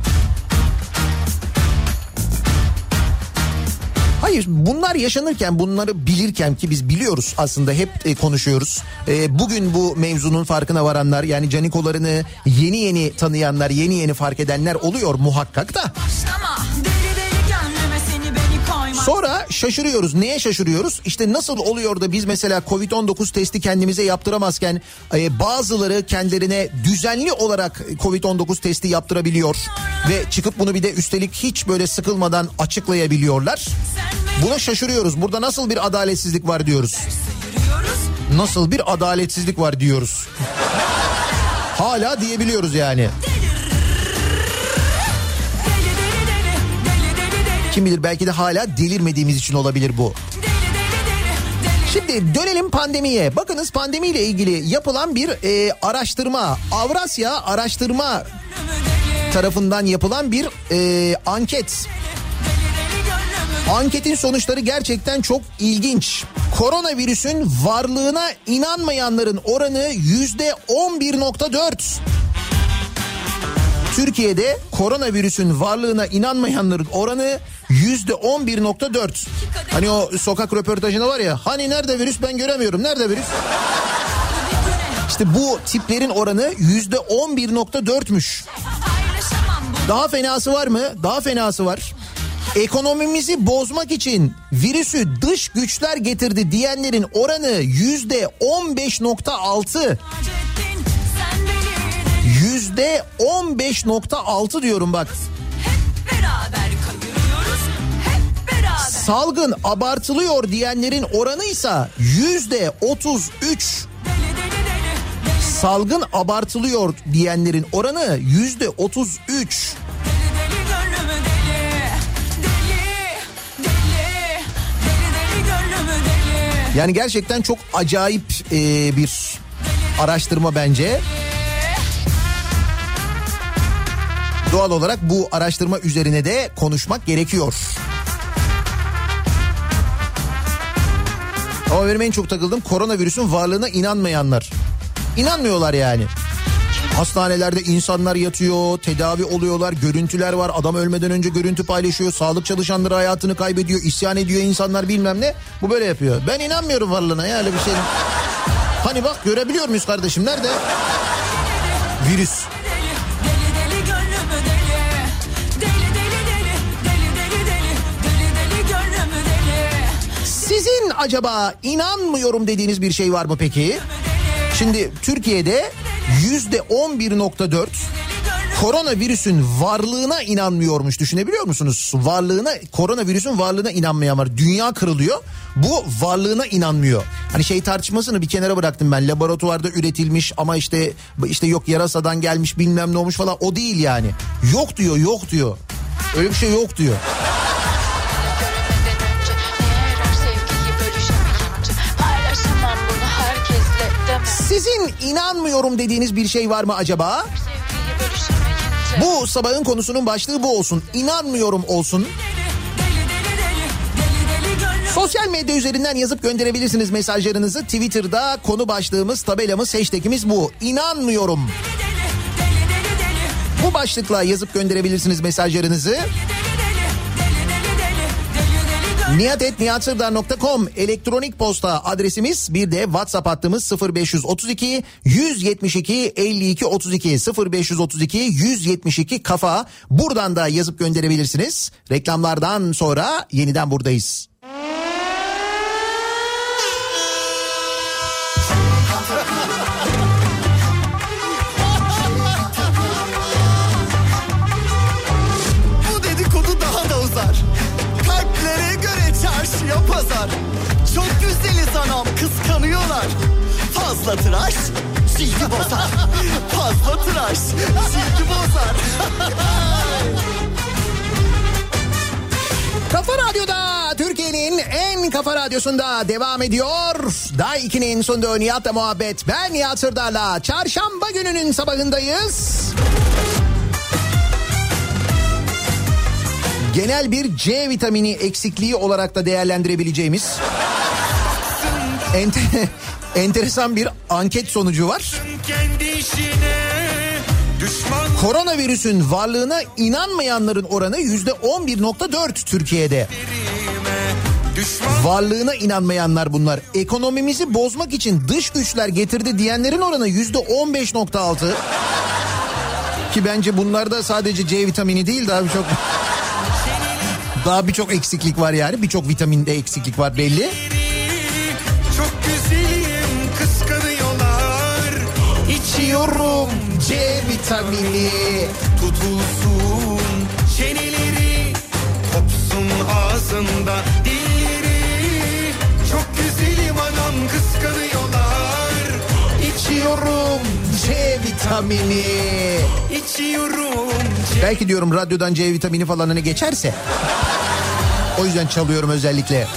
Hayır bunlar yaşanırken bunları bilirken ki biz biliyoruz aslında hep e, konuşuyoruz. E, bugün bu mevzunun farkına varanlar yani canikolarını yeni yeni tanıyanlar yeni yeni fark edenler oluyor muhakkak da. Başlama Sonra şaşırıyoruz. Neye şaşırıyoruz? İşte nasıl oluyor da biz mesela Covid-19 testi kendimize yaptıramazken e, bazıları kendilerine düzenli olarak Covid-19 testi yaptırabiliyor ve çıkıp bunu bir de üstelik hiç böyle sıkılmadan açıklayabiliyorlar. Buna şaşırıyoruz. Burada nasıl bir adaletsizlik var diyoruz. Nasıl bir adaletsizlik var diyoruz. Hala diyebiliyoruz yani. Deli Kim bilir belki de hala delirmediğimiz için olabilir bu. Şimdi dönelim pandemiye. Bakınız pandemiyle ilgili yapılan bir e, araştırma. Avrasya Araştırma tarafından yapılan bir e, anket. Anketin sonuçları gerçekten çok ilginç. Koronavirüsün varlığına inanmayanların oranı yüzde 11.4. Türkiye'de koronavirüsün varlığına inanmayanların oranı yüzde 11.4. Hani o sokak röportajında var ya hani nerede virüs ben göremiyorum nerede virüs? İşte bu tiplerin oranı yüzde 11.4'müş. Paylaşamam bu Daha fenası var mı? Daha fenası var. Ekonomimizi bozmak için virüsü dış güçler getirdi diyenlerin oranı yüzde 15.6. Hacettin sen beni Yüzde 15.6 diyorum bak. Salgın abartılıyor diyenlerin oranı ise yüzde 33. Deli deli deli deli Salgın abartılıyor diyenlerin oranı yüzde 33. deli deli gönlümü deli deli deli deli deli gönlümü deli. Yani gerçekten çok acayip e, bir araştırma bence. Doğal olarak bu araştırma üzerine de konuşmak gerekiyor. Ama benim en çok takıldığım koronavirüsün varlığına inanmayanlar. İnanmıyorlar yani. Hastanelerde insanlar yatıyor, tedavi oluyorlar, görüntüler var. Adam ölmeden önce görüntü paylaşıyor. Sağlık çalışanları hayatını kaybediyor, isyan ediyor insanlar bilmem ne. Bu böyle yapıyor. Ben inanmıyorum varlığına ya öyle bir şey. Hani bak görebiliyor muyuz kardeşim? Nerede? Virüs. Sizin acaba inanmıyorum dediğiniz bir şey var mı peki? Şimdi Türkiye'de yüzde 11.4 koronavirüsün varlığına inanmıyormuş düşünebiliyor musunuz? Varlığına koronavirüsün varlığına inanmayan var. Dünya kırılıyor. Bu varlığına inanmıyor. Hani şey tartışmasını bir kenara bıraktım ben. Laboratuvarda üretilmiş ama işte işte yok yarasadan gelmiş bilmem ne olmuş falan o değil yani. Yok diyor, yok diyor. Öyle bir şey yok diyor. Sizin inanmıyorum dediğiniz bir şey var mı acaba? Bu sabahın konusunun başlığı bu olsun. İnanmıyorum olsun. Sosyal medya üzerinden yazıp gönderebilirsiniz mesajlarınızı. Twitter'da konu başlığımız, tabelamız, hashtagimiz bu. İnanmıyorum. Bu başlıkla yazıp gönderebilirsiniz mesajlarınızı. niyatetniyatsırdar.com elektronik posta adresimiz bir de WhatsApp hattımız 0532 172 52 32 0532 172 kafa buradan da yazıp gönderebilirsiniz. Reklamlardan sonra yeniden buradayız. Fazla tıraş cildi bozar. Fazla tıraş cildi bozar. Kafa Radyo'da Türkiye'nin en kafa radyosunda devam ediyor. Day 2'nin sonunda Nihat'la muhabbet. Ben Nihat Sırdar'la çarşamba gününün sabahındayız. Genel bir C vitamini eksikliği olarak da değerlendirebileceğimiz [laughs] enteresan bir anket sonucu var. Koronavirüsün varlığına inanmayanların oranı yüzde 11.4 Türkiye'de. Varlığına inanmayanlar bunlar. Ekonomimizi bozmak için dış güçler getirdi diyenlerin oranı yüzde 15.6. Ki bence bunlarda sadece C vitamini değil daha birçok daha birçok eksiklik var yani. Birçok vitaminde eksiklik var belli. İçiyorum C vitamini. tutulsun çeneleri kopsun ağzında dilleri çok güzelim anam kıskanıyorlar İçiyorum C vitamini. içiyorum Belki diyorum radyodan C vitamini falan hani geçerse. O yüzden çalıyorum özellikle.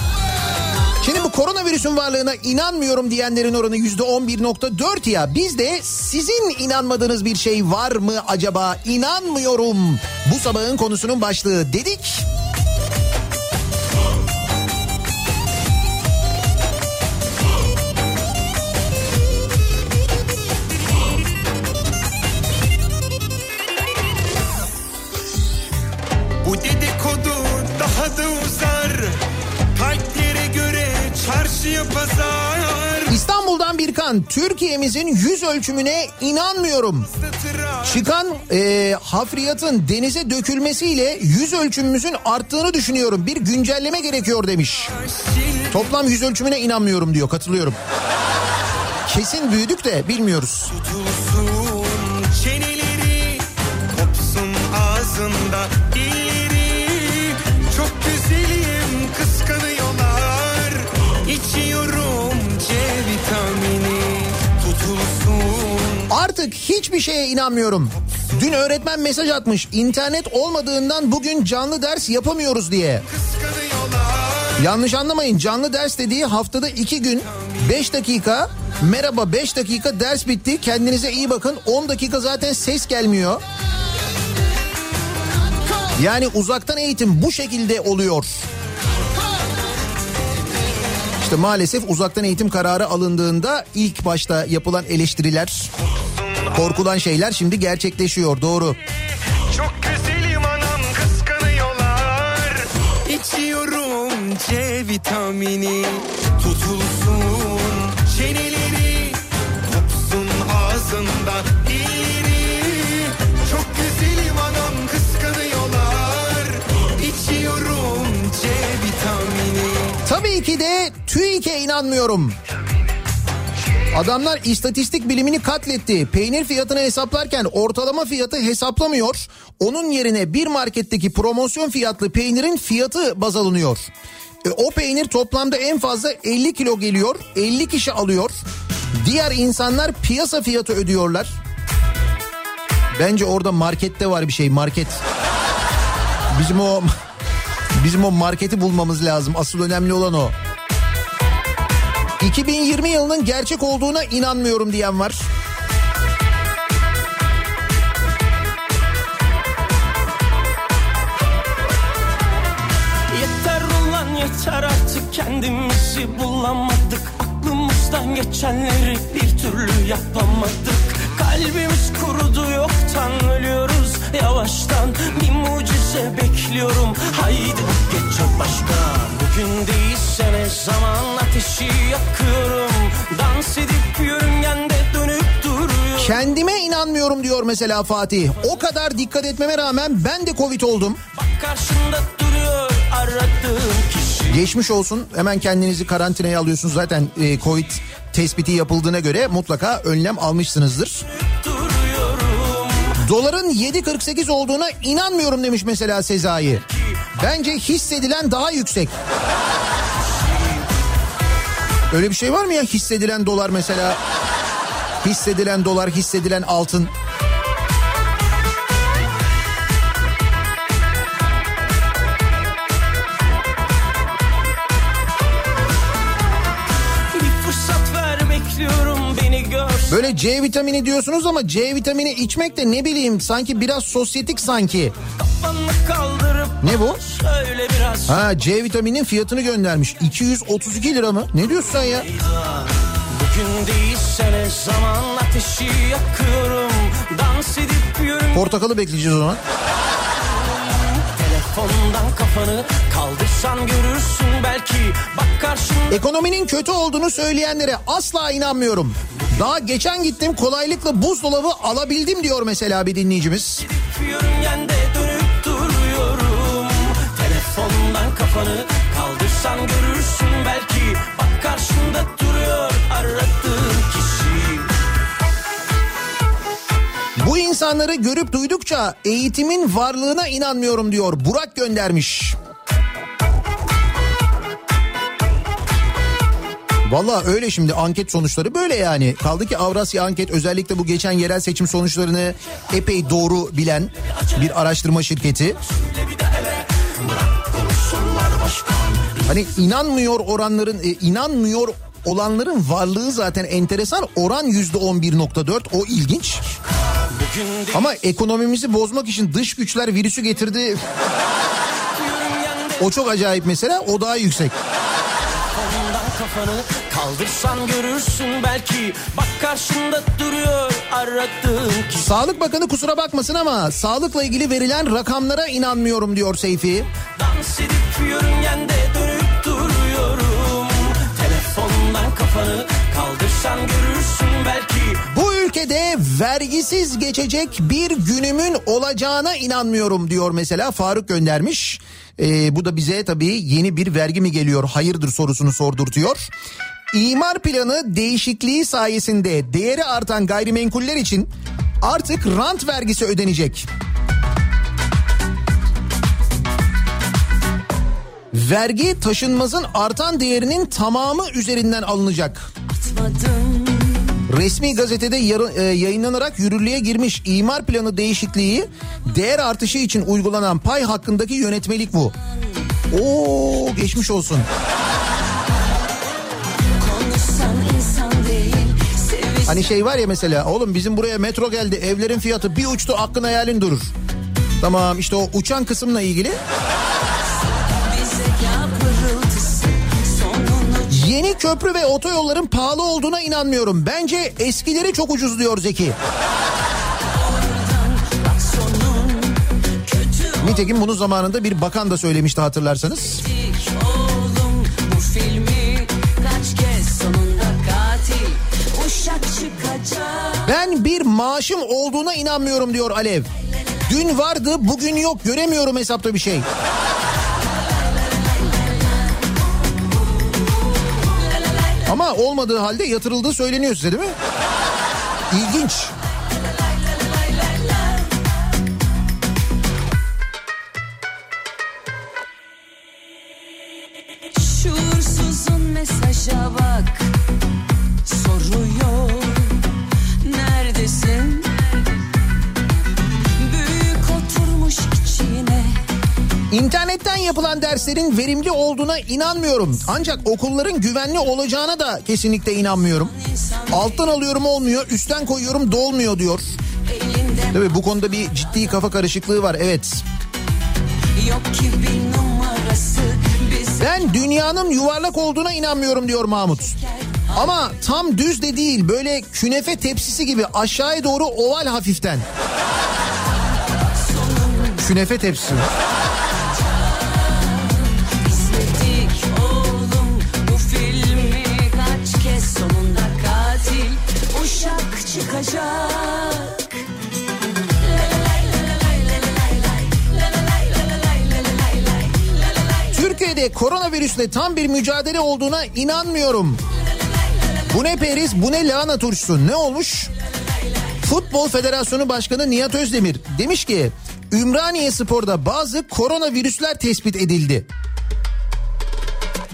Şimdi bu koronavirüsün varlığına inanmıyorum diyenlerin oranı yüzde 11.4 ya. Bizde sizin inanmadığınız bir şey var mı acaba? İnanmıyorum. Bu sabahın konusunun başlığı dedik. Birkan, Türkiye'mizin yüz ölçümüne inanmıyorum. Çıkan e, hafriyatın denize dökülmesiyle yüz ölçümümüzün arttığını düşünüyorum. Bir güncelleme gerekiyor demiş. Toplam yüz ölçümüne inanmıyorum diyor katılıyorum. Kesin büyüdük de bilmiyoruz. Tutulsun Artık hiçbir şeye inanmıyorum. Dün öğretmen mesaj atmış. İnternet olmadığından bugün canlı ders yapamıyoruz diye. Yanlış anlamayın canlı ders dediği haftada iki gün 5 dakika merhaba 5 dakika ders bitti kendinize iyi bakın 10 dakika zaten ses gelmiyor. Yani uzaktan eğitim bu şekilde oluyor. İşte maalesef uzaktan eğitim kararı alındığında ilk başta yapılan eleştiriler, korkulan şeyler şimdi gerçekleşiyor doğru. Çok güzelim anam kıskanıyorlar. İçiyorum C vitamini. Tutulsun çeneleri. Kopsun ağzında dilleri Çok güzelim anam kıskanıyorlar. İçiyorum C vitamini. Tabii ki de TÜİK'e inanmıyorum. Adamlar istatistik bilimini katletti. Peynir fiyatını hesaplarken ortalama fiyatı hesaplamıyor. Onun yerine bir marketteki promosyon fiyatlı peynirin fiyatı baz alınıyor. E, o peynir toplamda en fazla 50 kilo geliyor. 50 kişi alıyor. Diğer insanlar piyasa fiyatı ödüyorlar. Bence orada markette var bir şey market. Bizim o [laughs] bizim o marketi bulmamız lazım. Asıl önemli olan o. 2020 yılının gerçek olduğuna inanmıyorum diyen var. Yeter ulan yeter artık kendimizi bulamadık. Aklımızdan geçenleri bir türlü yapamadık. Kalbimiz kurudu yoktan ölüyoruz yavaştan Bir mucize bekliyorum haydi geçecek başka Bugün değilse ne zaman ateşi yakıyorum Dans edip yörüngende dönüp duruyor Kendime inanmıyorum diyor mesela Fatih. O kadar dikkat etmeme rağmen ben de Covid oldum. Bak karşında duruyor aradığım kişi Geçmiş olsun. Hemen kendinizi karantinaya alıyorsunuz. Zaten e, Covid tespiti yapıldığına göre mutlaka önlem almışsınızdır. duruyorum Doların 7.48 olduğuna inanmıyorum demiş mesela Sezai. Bence hissedilen daha yüksek. Öyle bir şey var mı ya hissedilen dolar mesela? Hissedilen dolar, hissedilen altın. Böyle C vitamini diyorsunuz ama C vitamini içmek de ne bileyim sanki biraz sosyetik sanki. Ne bu? Ha C vitaminin fiyatını göndermiş. 232 lira mı? Ne diyorsun sen ya? Portakalı bekleyeceğiz o zaman. Telefondan kafanı kaldırsan görürsün belki Bak karşında Ekonominin kötü olduğunu söyleyenlere asla inanmıyorum. Daha geçen gittim kolaylıkla buzdolabı alabildim diyor mesela bir dinleyicimiz. yörüngende dönüp duruyorum Telefondan kafanı kaldırsan görürsün belki Bak karşında duruyor aradığın Bu insanları görüp duydukça eğitimin varlığına inanmıyorum diyor. Burak göndermiş. Valla öyle şimdi anket sonuçları böyle yani. Kaldı ki Avrasya Anket özellikle bu geçen yerel seçim sonuçlarını epey doğru bilen bir araştırma şirketi. Hani inanmıyor oranların, e, inanmıyor olanların varlığı zaten enteresan. Oran yüzde on bir nokta dört o ilginç. Ama ekonomimizi bozmak için dış güçler virüsü getirdi. O çok acayip mesela o daha yüksek. Kafanı kaldırsan görürsün belki Bak karşında duruyor aradığın kişi Sağlık Bakanı kusura bakmasın ama sağlıkla ilgili verilen rakamlara inanmıyorum diyor Seyfi. Dans edip yörüngende dönüp duruyorum Telefondan kafanı kaldırsan görürsün belki ülkede vergisiz geçecek bir günümün olacağına inanmıyorum diyor mesela Faruk göndermiş. Ee, bu da bize tabii yeni bir vergi mi geliyor hayırdır sorusunu sordurtuyor. İmar planı değişikliği sayesinde değeri artan gayrimenkuller için artık rant vergisi ödenecek. Vergi taşınmazın artan değerinin tamamı üzerinden alınacak. Resmi gazetede yarı- e, yayınlanarak yürürlüğe girmiş imar planı değişikliği değer artışı için uygulanan pay hakkındaki yönetmelik bu. Oo geçmiş olsun. Hani şey var ya mesela oğlum bizim buraya metro geldi evlerin fiyatı bir uçtu aklın hayalin durur. Tamam işte o uçan kısımla ilgili yeni köprü ve otoyolların pahalı olduğuna inanmıyorum. Bence eskileri çok ucuz diyor Zeki. Nitekim bunu zamanında bir bakan da söylemişti hatırlarsanız. Ben bir maaşım olduğuna inanmıyorum diyor Alev. Dün vardı bugün yok göremiyorum hesapta bir şey. Ama olmadığı halde yatırıldığı söyleniyor size değil mi? İlginç. İnternetten yapılan derslerin verimli olduğuna inanmıyorum. Ancak okulların güvenli olacağına da kesinlikle inanmıyorum. Alttan alıyorum olmuyor, üstten koyuyorum dolmuyor diyor. Tabii bu konuda bir ciddi kafa karışıklığı var evet. Ben dünyanın yuvarlak olduğuna inanmıyorum diyor Mahmut. Ama tam düz de değil böyle künefe tepsisi gibi aşağıya doğru oval hafiften. Künefe tepsisi. Çıkacak Türkiye'de koronavirüsle tam bir mücadele olduğuna inanmıyorum. Bu ne periz bu ne lahana turşusu ne olmuş? Futbol Federasyonu Başkanı Nihat Özdemir demiş ki Ümraniye Spor'da bazı koronavirüsler tespit edildi.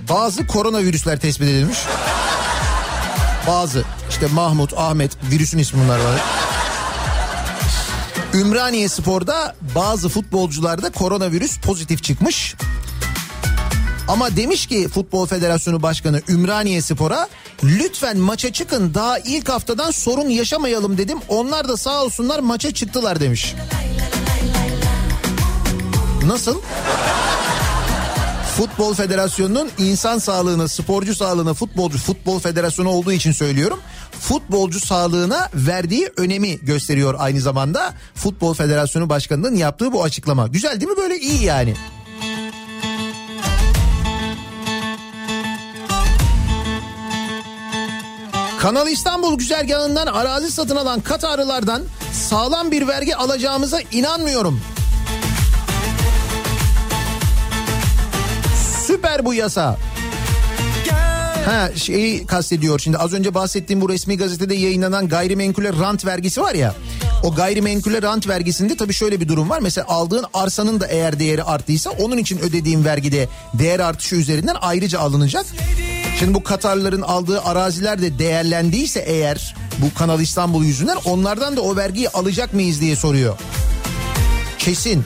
Bazı koronavirüsler tespit edilmiş. Bazı işte Mahmut, Ahmet virüsün ismi bunlar var. Ümraniye Spor'da bazı futbolcularda koronavirüs pozitif çıkmış. Ama demiş ki Futbol Federasyonu Başkanı Ümraniye Spor'a Lütfen maça çıkın daha ilk haftadan sorun yaşamayalım dedim. Onlar da sağ olsunlar maça çıktılar demiş. Nasıl? Futbol Federasyonu'nun insan sağlığına, sporcu sağlığına, futbolcu futbol federasyonu olduğu için söylüyorum. Futbolcu sağlığına verdiği önemi gösteriyor aynı zamanda. Futbol Federasyonu Başkanı'nın yaptığı bu açıklama. Güzel değil mi böyle iyi yani. Kanal İstanbul güzergahından arazi satın alan Katarlılardan sağlam bir vergi alacağımıza inanmıyorum. Süper bu yasa. Ha şeyi kastediyor şimdi az önce bahsettiğim bu resmi gazetede yayınlanan gayrimenkule rant vergisi var ya. O gayrimenkule rant vergisinde tabii şöyle bir durum var. Mesela aldığın arsanın da eğer değeri arttıysa onun için ödediğin vergide değer artışı üzerinden ayrıca alınacak. Şimdi bu Katarlıların aldığı araziler de değerlendiyse eğer bu Kanal İstanbul yüzünden onlardan da o vergiyi alacak mıyız diye soruyor. Kesin.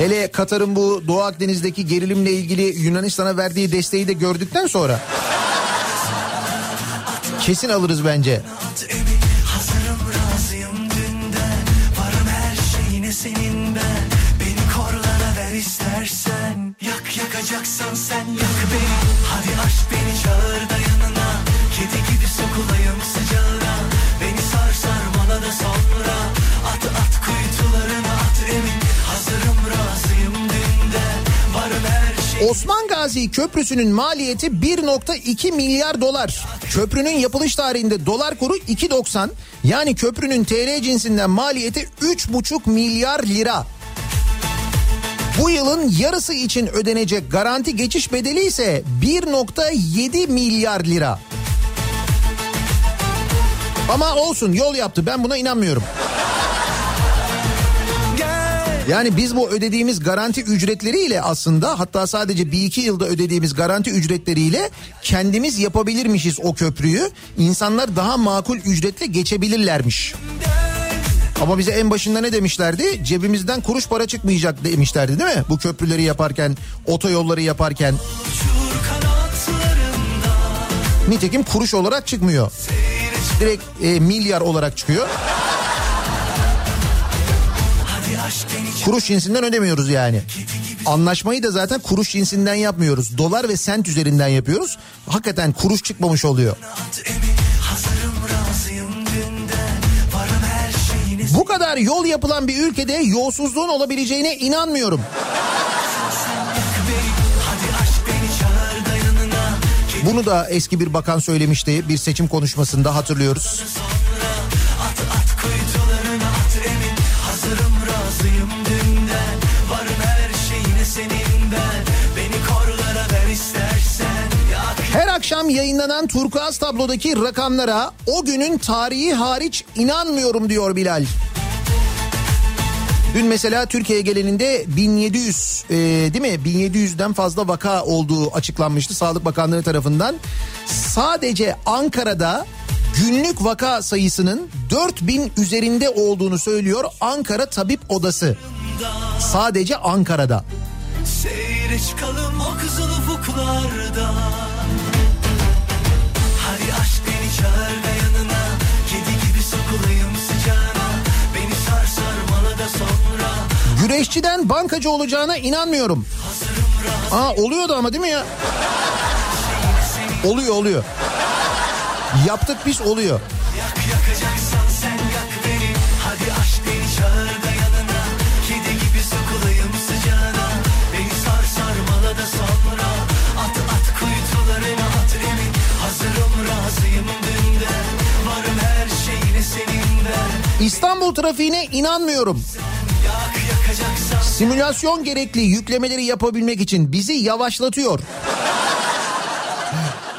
Hele Katar'ın bu Doğu Akdeniz'deki gerilimle ilgili Yunanistan'a verdiği desteği de gördükten sonra kesin alırız bence. Osman Gazi Köprüsü'nün maliyeti 1.2 milyar dolar. Köprünün yapılış tarihinde dolar kuru 2.90. Yani köprünün TL cinsinden maliyeti 3.5 milyar lira. Bu yılın yarısı için ödenecek garanti geçiş bedeli ise 1.7 milyar lira. Ama olsun yol yaptı ben buna inanmıyorum. Yani biz bu ödediğimiz garanti ücretleriyle aslında hatta sadece bir iki yılda ödediğimiz garanti ücretleriyle kendimiz yapabilirmişiz o köprüyü. İnsanlar daha makul ücretle geçebilirlermiş. Ama bize en başında ne demişlerdi? Cebimizden kuruş para çıkmayacak demişlerdi değil mi? Bu köprüleri yaparken, otoyolları yaparken. Nitekim kuruş olarak çıkmıyor. Direkt e, milyar olarak çıkıyor. Kuruş cinsinden ödemiyoruz yani. Anlaşmayı da zaten kuruş cinsinden yapmıyoruz. Dolar ve sent üzerinden yapıyoruz. Hakikaten kuruş çıkmamış oluyor. Bu kadar yol yapılan bir ülkede yolsuzluğun olabileceğine inanmıyorum. Bunu da eski bir bakan söylemişti bir seçim konuşmasında hatırlıyoruz. At at at emin Hazırım razıyım Her akşam yayınlanan turkuaz tablodaki rakamlara o günün tarihi hariç inanmıyorum diyor Bilal. Dün mesela Türkiye geleninde 1700 e, değil mi 1700'den fazla vaka olduğu açıklanmıştı Sağlık Bakanlığı tarafından. Sadece Ankara'da günlük vaka sayısının 4000 üzerinde olduğunu söylüyor Ankara Tabip Odası. Sadece Ankara'da. Seyre çıkalım o kızıl ufuklarda Güreşçiden bankacı olacağına inanmıyorum. Aa oluyordu ama değil mi ya? Oluyor oluyor. Yaptık biz oluyor. İstanbul trafiğine inanmıyorum. Simülasyon gerekli yüklemeleri yapabilmek için bizi yavaşlatıyor.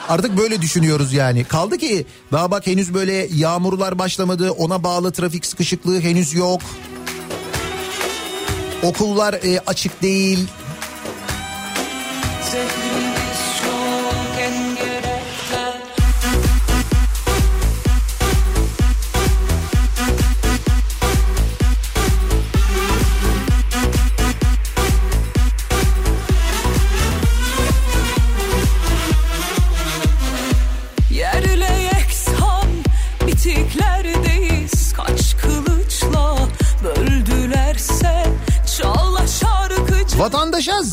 Artık böyle düşünüyoruz yani. Kaldı ki daha bak henüz böyle yağmurlar başlamadı. Ona bağlı trafik sıkışıklığı henüz yok. Okullar e, açık değil.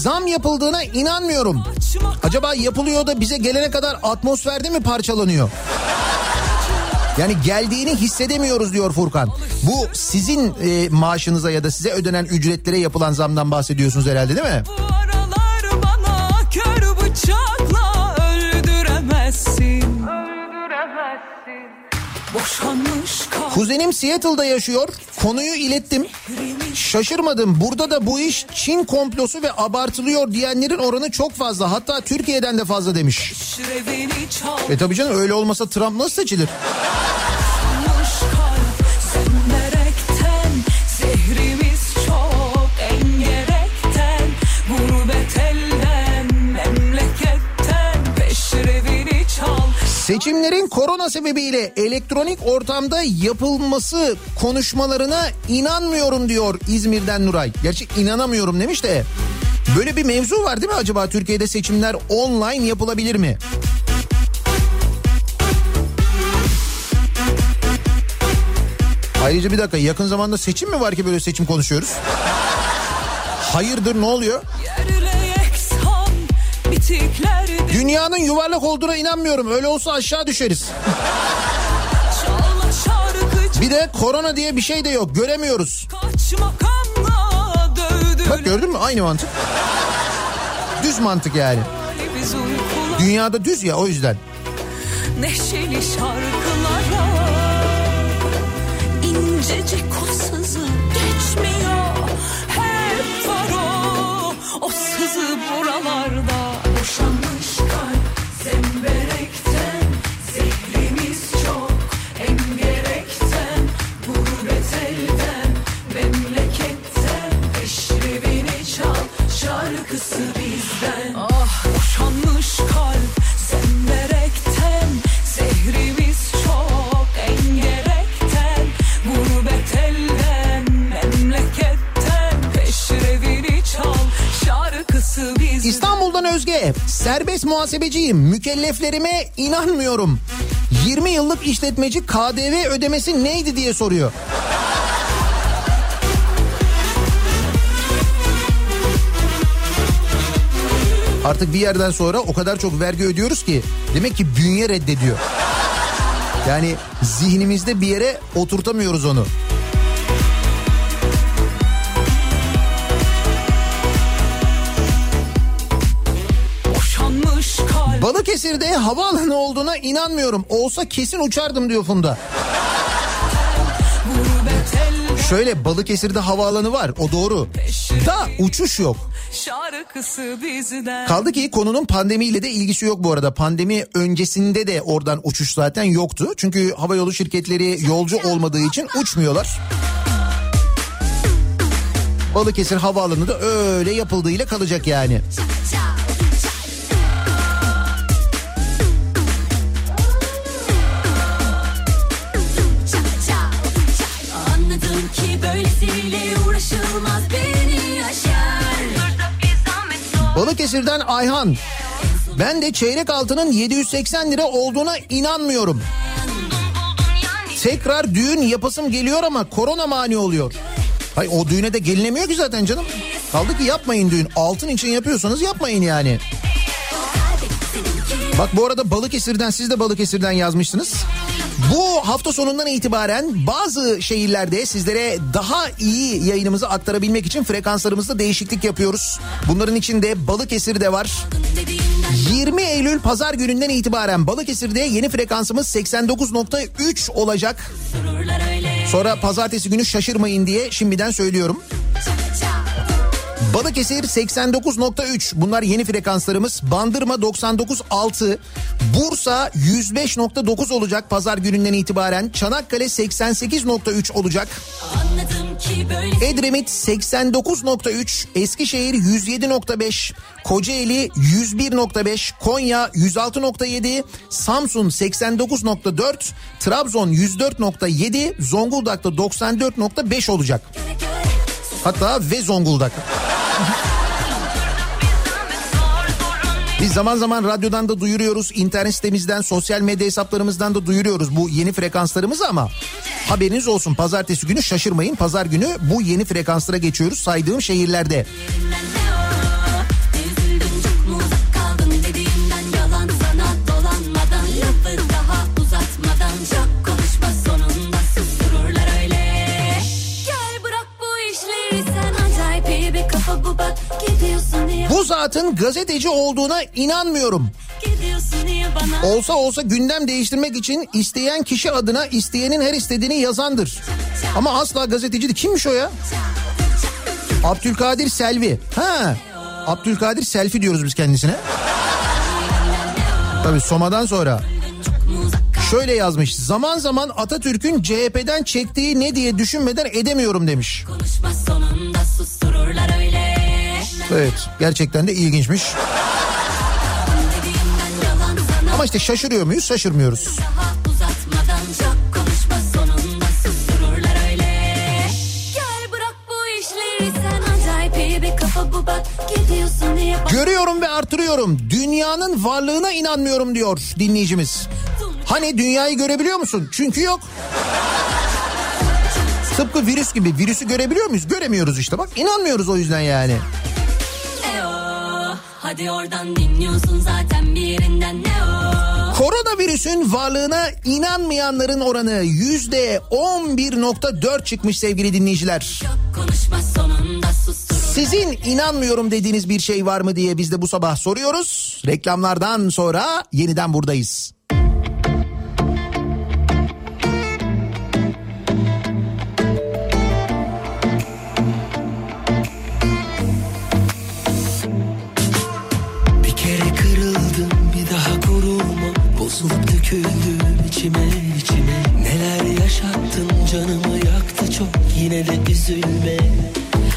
Zam yapıldığına inanmıyorum. Acaba yapılıyor da bize gelene kadar atmosferde mi parçalanıyor? Yani geldiğini hissedemiyoruz diyor Furkan. Bu sizin e, maaşınıza ya da size ödenen ücretlere yapılan zamdan bahsediyorsunuz herhalde değil mi? Kuzenim Seattle'da yaşıyor. Konuyu ilettim. Şaşırmadım. Burada da bu iş Çin komplosu ve abartılıyor diyenlerin oranı çok fazla. Hatta Türkiye'den de fazla demiş. E tabii canım öyle olmasa Trump nasıl seçilir? Seçimlerin korona sebebiyle elektronik ortamda yapılması konuşmalarına inanmıyorum diyor İzmir'den Nuray. Gerçi inanamıyorum demiş de. Böyle bir mevzu var değil mi acaba Türkiye'de seçimler online yapılabilir mi? Ayrıca bir dakika yakın zamanda seçim mi var ki böyle seçim konuşuyoruz? Hayırdır ne oluyor? Yerle yeksan bitiklerdi Dünyanın yuvarlak olduğuna inanmıyorum. Öyle olsa aşağı düşeriz. Bir de korona diye bir şey de yok. Göremiyoruz. Bak gördün mü? Aynı mantık. Düz mantık yani. Dünyada düz ya o yüzden. neşeli şarkılara incecik o geçmiyor hep var o o sızı buralarda Serbest muhasebeciyim. Mükelleflerime inanmıyorum. 20 yıllık işletmeci KDV ödemesi neydi diye soruyor. Artık bir yerden sonra o kadar çok vergi ödüyoruz ki demek ki bünye reddediyor. Yani zihnimizde bir yere oturtamıyoruz onu. Balıkesir'de havaalanı olduğuna inanmıyorum. Olsa kesin uçardım diyor Funda. Şöyle Balıkesir'de havaalanı var o doğru. Da uçuş yok. Kaldı ki konunun pandemiyle de ilgisi yok bu arada. Pandemi öncesinde de oradan uçuş zaten yoktu. Çünkü havayolu şirketleri yolcu olmadığı için uçmuyorlar. Balıkesir havaalanı da öyle yapıldığıyla kalacak yani. Balıkesir'den Ayhan. Ben de çeyrek altının 780 lira olduğuna inanmıyorum. Tekrar düğün yapasım geliyor ama korona mani oluyor. Hay o düğüne de gelinemiyor ki zaten canım. Kaldı ki yapmayın düğün. Altın için yapıyorsanız yapmayın yani. Bak bu arada Balıkesir'den siz de Balıkesir'den yazmışsınız. Hafta sonundan itibaren bazı şehirlerde sizlere daha iyi yayınımızı aktarabilmek için frekanslarımızda değişiklik yapıyoruz. Bunların içinde Balıkesir'de var. 20 Eylül pazar gününden itibaren Balıkesir'de yeni frekansımız 89.3 olacak. Sonra pazartesi günü şaşırmayın diye şimdiden söylüyorum. Balıkesir 89.3 bunlar yeni frekanslarımız. Bandırma 99.6. Bursa 105.9 olacak pazar gününden itibaren. Çanakkale 88.3 olacak. Edremit 89.3, Eskişehir 107.5, Kocaeli 101.5, Konya 106.7, Samsun 89.4, Trabzon 104.7, Zonguldak'ta 94.5 olacak. Hatta ve Zonguldak. Biz zaman zaman radyodan da duyuruyoruz, internet sitemizden, sosyal medya hesaplarımızdan da duyuruyoruz bu yeni frekanslarımızı ama haberiniz olsun pazartesi günü şaşırmayın. Pazar günü bu yeni frekanslara geçiyoruz saydığım şehirlerde. Bu zatın gazeteci olduğuna inanmıyorum. Olsa olsa gündem değiştirmek için isteyen kişi adına isteyenin her istediğini yazandır. Ama asla gazeteci değil. Kimmiş o ya? Abdülkadir Selvi. Ha. Abdülkadir Selfi diyoruz biz kendisine. Tabii Soma'dan sonra. Şöyle yazmış. Zaman zaman Atatürk'ün CHP'den çektiği ne diye düşünmeden edemiyorum demiş. Konuşma sonunda sustururlar öyle. Evet gerçekten de ilginçmiş. Ama işte şaşırıyor muyuz? Şaşırmıyoruz. Görüyorum ve artırıyorum. Dünyanın varlığına inanmıyorum diyor dinleyicimiz. Hani dünyayı görebiliyor musun? Çünkü yok. Tıpkı virüs gibi. Virüsü görebiliyor muyuz? Göremiyoruz işte bak. inanmıyoruz o yüzden yani. Hadi oradan dinliyorsun zaten bir yerinden ne o. Koronavirüsün varlığına inanmayanların oranı yüzde 11.4 çıkmış sevgili dinleyiciler. Sizin inanmıyorum dediğiniz bir şey var mı diye biz de bu sabah soruyoruz. Reklamlardan sonra yeniden buradayız. Bozulup döküldüm içime içime Neler yaşattın canımı yaktı çok Yine de üzülme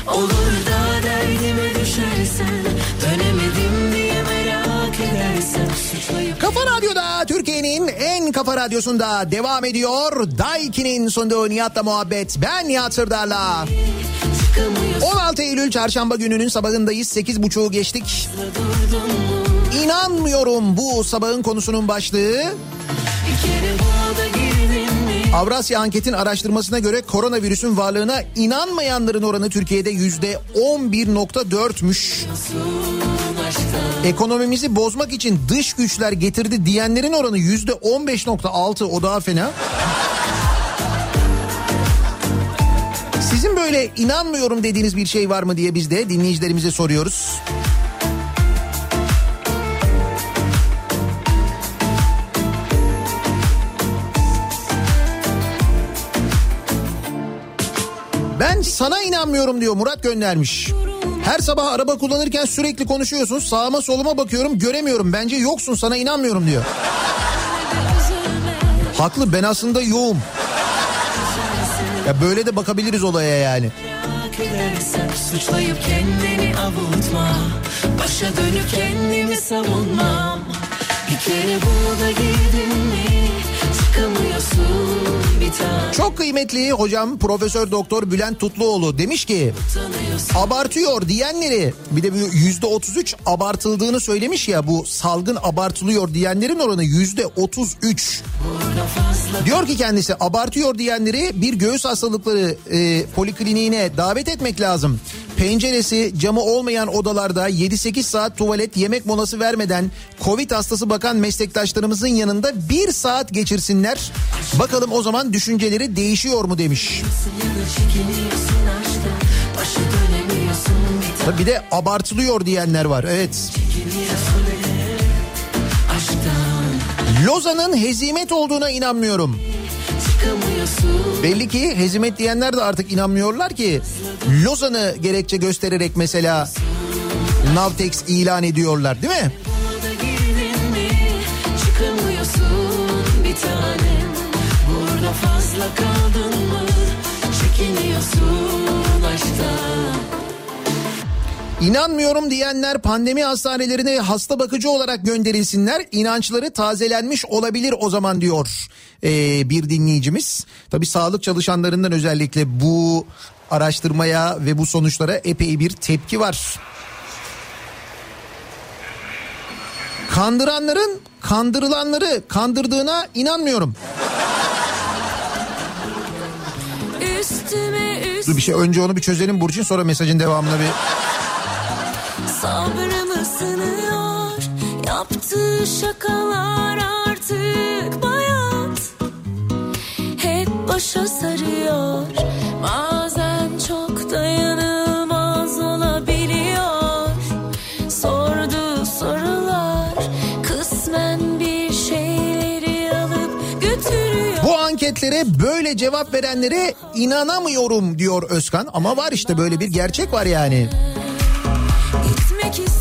Olur da derdime düşersen Dönemedim diye merak edersen Suçlayıp Kafa Radyo'da Türkiye'nin en kafa radyosunda devam ediyor. Daiki'nin sunduğu Nihat'la muhabbet. Ben Nihat Sırdar'la. çıkamıyorsun 16 Eylül çarşamba gününün sabahındayız. 8.30'u geçtik. İnanmıyorum bu sabahın konusunun başlığı. Avrasya Anket'in araştırmasına göre koronavirüsün varlığına inanmayanların oranı Türkiye'de yüzde 11.4'müş. Ekonomimizi bozmak için dış güçler getirdi diyenlerin oranı yüzde 15.6 o daha fena. Sizin böyle inanmıyorum dediğiniz bir şey var mı diye biz de dinleyicilerimize soruyoruz. Sana inanmıyorum diyor Murat göndermiş. Her sabah araba kullanırken sürekli konuşuyorsun. Sağıma soluma bakıyorum göremiyorum. Bence yoksun sana inanmıyorum diyor. Haklı ben aslında yoğum. Ya böyle de bakabiliriz olaya yani. Suçlayıp kendini avutma Başa dönüp kendimi savunmam Bir kere buna da girdin mi Çıkamıyorsun Çok kıymetli hocam Profesör Doktor Bülent Tutluoğlu demiş ki abartıyor diyenleri bir de yüzde 33 abartıldığını söylemiş ya bu salgın abartılıyor diyenlerin oranı yüzde 33. Diyor ki kendisi abartıyor diyenleri bir göğüs hastalıkları e, polikliniğine davet etmek lazım. Penceresi camı olmayan odalarda 7-8 saat tuvalet yemek molası vermeden Covid hastası bakan meslektaşlarımızın yanında bir saat geçirsinler. Bakalım o zaman düşünceleri değişiyor mu demiş. Tabii Bir de abartılıyor diyenler var evet. Lozan'ın hezimet olduğuna inanmıyorum. Belli ki hezimet diyenler de artık inanmıyorlar ki Lozan'ı gerekçe göstererek mesela Navtex ilan ediyorlar değil mi? Fazla kaldın mı? Çekiniyorsun aşktan İnanmıyorum diyenler pandemi hastanelerine hasta bakıcı olarak gönderilsinler. İnançları tazelenmiş olabilir o zaman diyor ee, bir dinleyicimiz. Tabii sağlık çalışanlarından özellikle bu araştırmaya ve bu sonuçlara epey bir tepki var. Kandıranların kandırılanları kandırdığına inanmıyorum. Üstüme üst Dur bir şey önce onu bir çözelim Burçin sonra mesajın devamına bir... sabrımı sınıyor. Yaptığı şakalar artık bayat. Hep başa sarıyor. Bazen çok dayanılmaz olabiliyor. Sorduğu sorular Kısmen bir şeyleri alıp götürüyor. Bu anketlere böyle cevap verenlere inanamıyorum diyor Özkan. Ama var işte böyle bir gerçek var yani. like you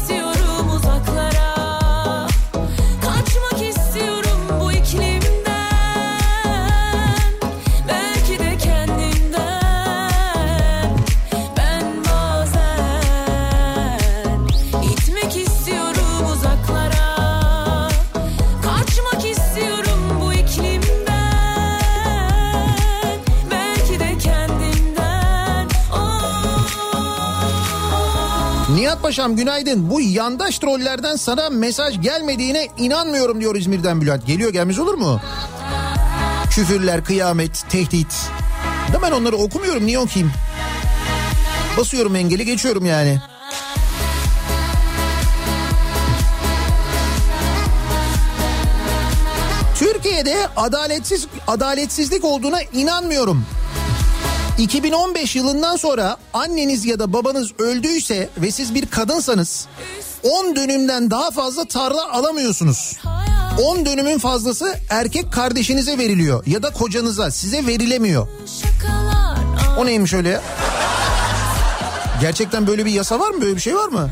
Paşam günaydın. Bu yandaş trollerden sana mesaj gelmediğine inanmıyorum diyor İzmir'den Bülent. Geliyor gelmez olur mu? Küfürler, kıyamet, tehdit. Da ben onları okumuyorum niye okuyayım? Basıyorum engeli geçiyorum yani. Türkiye'de adaletsiz adaletsizlik olduğuna inanmıyorum. 2015 yılından sonra anneniz ya da babanız öldüyse ve siz bir kadınsanız 10 dönümden daha fazla tarla alamıyorsunuz. 10 dönümün fazlası erkek kardeşinize veriliyor ya da kocanıza size verilemiyor. O neymiş öyle ya? Gerçekten böyle bir yasa var mı? Böyle bir şey var mı?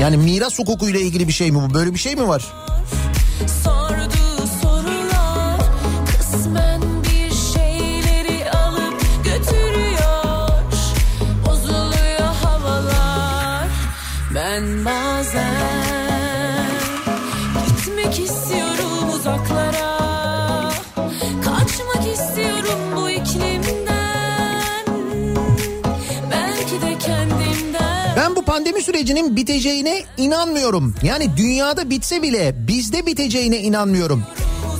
Yani miras hukukuyla ilgili bir şey mi bu? Böyle bir şey mi var? Pandemi sürecinin biteceğine inanmıyorum. Yani dünyada bitse bile bizde biteceğine inanmıyorum.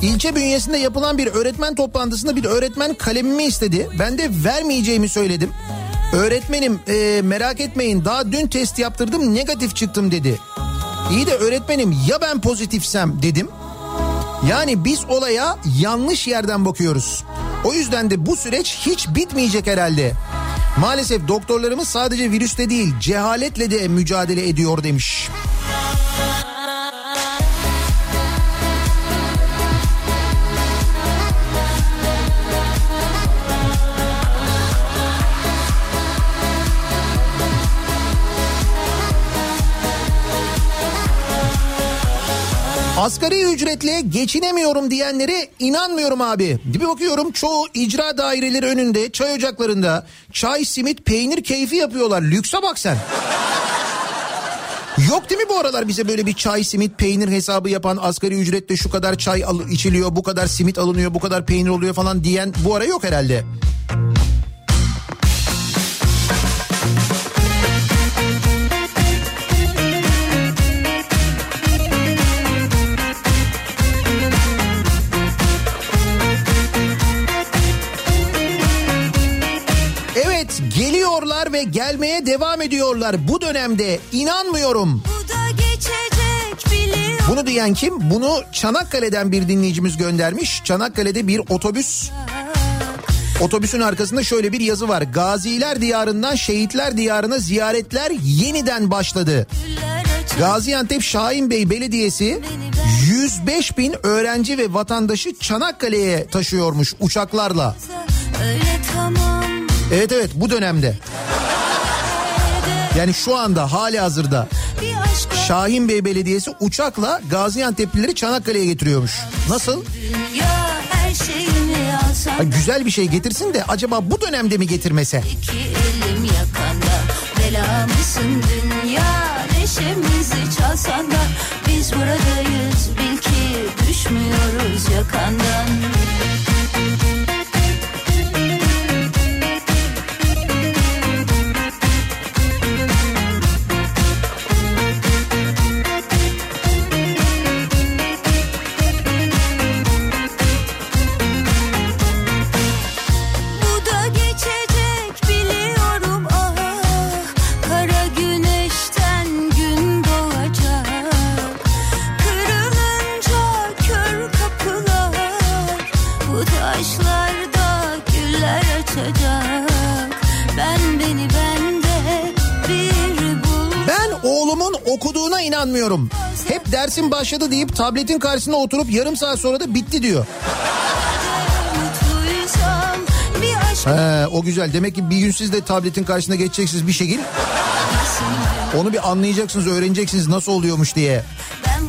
İlçe bünyesinde yapılan bir öğretmen toplantısında bir öğretmen kalemimi istedi. Ben de vermeyeceğimi söyledim. Öğretmenim e, merak etmeyin daha dün test yaptırdım negatif çıktım dedi. İyi de öğretmenim ya ben pozitifsem dedim. Yani biz olaya yanlış yerden bakıyoruz. O yüzden de bu süreç hiç bitmeyecek herhalde. Maalesef doktorlarımız sadece virüste değil cehaletle de mücadele ediyor demiş. Asgari ücretle geçinemiyorum diyenlere inanmıyorum abi. Bir bakıyorum çoğu icra daireleri önünde çay ocaklarında çay, simit, peynir keyfi yapıyorlar. Lükse bak sen. Yok değil mi bu aralar bize böyle bir çay, simit, peynir hesabı yapan asgari ücretle şu kadar çay içiliyor, bu kadar simit alınıyor, bu kadar peynir oluyor falan diyen bu ara yok herhalde. Geliyorlar ve gelmeye devam ediyorlar bu dönemde inanmıyorum. Bu da geçecek biliyor Bunu diyen kim? Bunu Çanakkale'den bir dinleyicimiz göndermiş. Çanakkale'de bir otobüs. Otobüsün arkasında şöyle bir yazı var. Gaziler diyarından şehitler diyarına ziyaretler yeniden başladı. Gaziantep Şahin Bey Belediyesi 105 bin öğrenci ve vatandaşı Çanakkale'ye taşıyormuş uçaklarla. Öyle tamam Evet evet bu dönemde. Yani şu anda hali hazırda Şahin Bey Belediyesi uçakla Gaziantep'lileri Çanakkale'ye getiriyormuş. Nasıl? Ha, güzel bir şey getirsin de acaba bu dönemde mi getirmese? iki elim yakanda Bela mısın dünya neşemizi çalsan da Biz buradayız bil ki düşmüyoruz yakandan inanmıyorum. Hep dersin başladı deyip tabletin karşısına oturup yarım saat sonra da bitti diyor. He, o güzel. Demek ki bir gün siz de tabletin karşısına geçeceksiniz bir şekil. Onu bir anlayacaksınız, öğreneceksiniz nasıl oluyormuş diye. Ben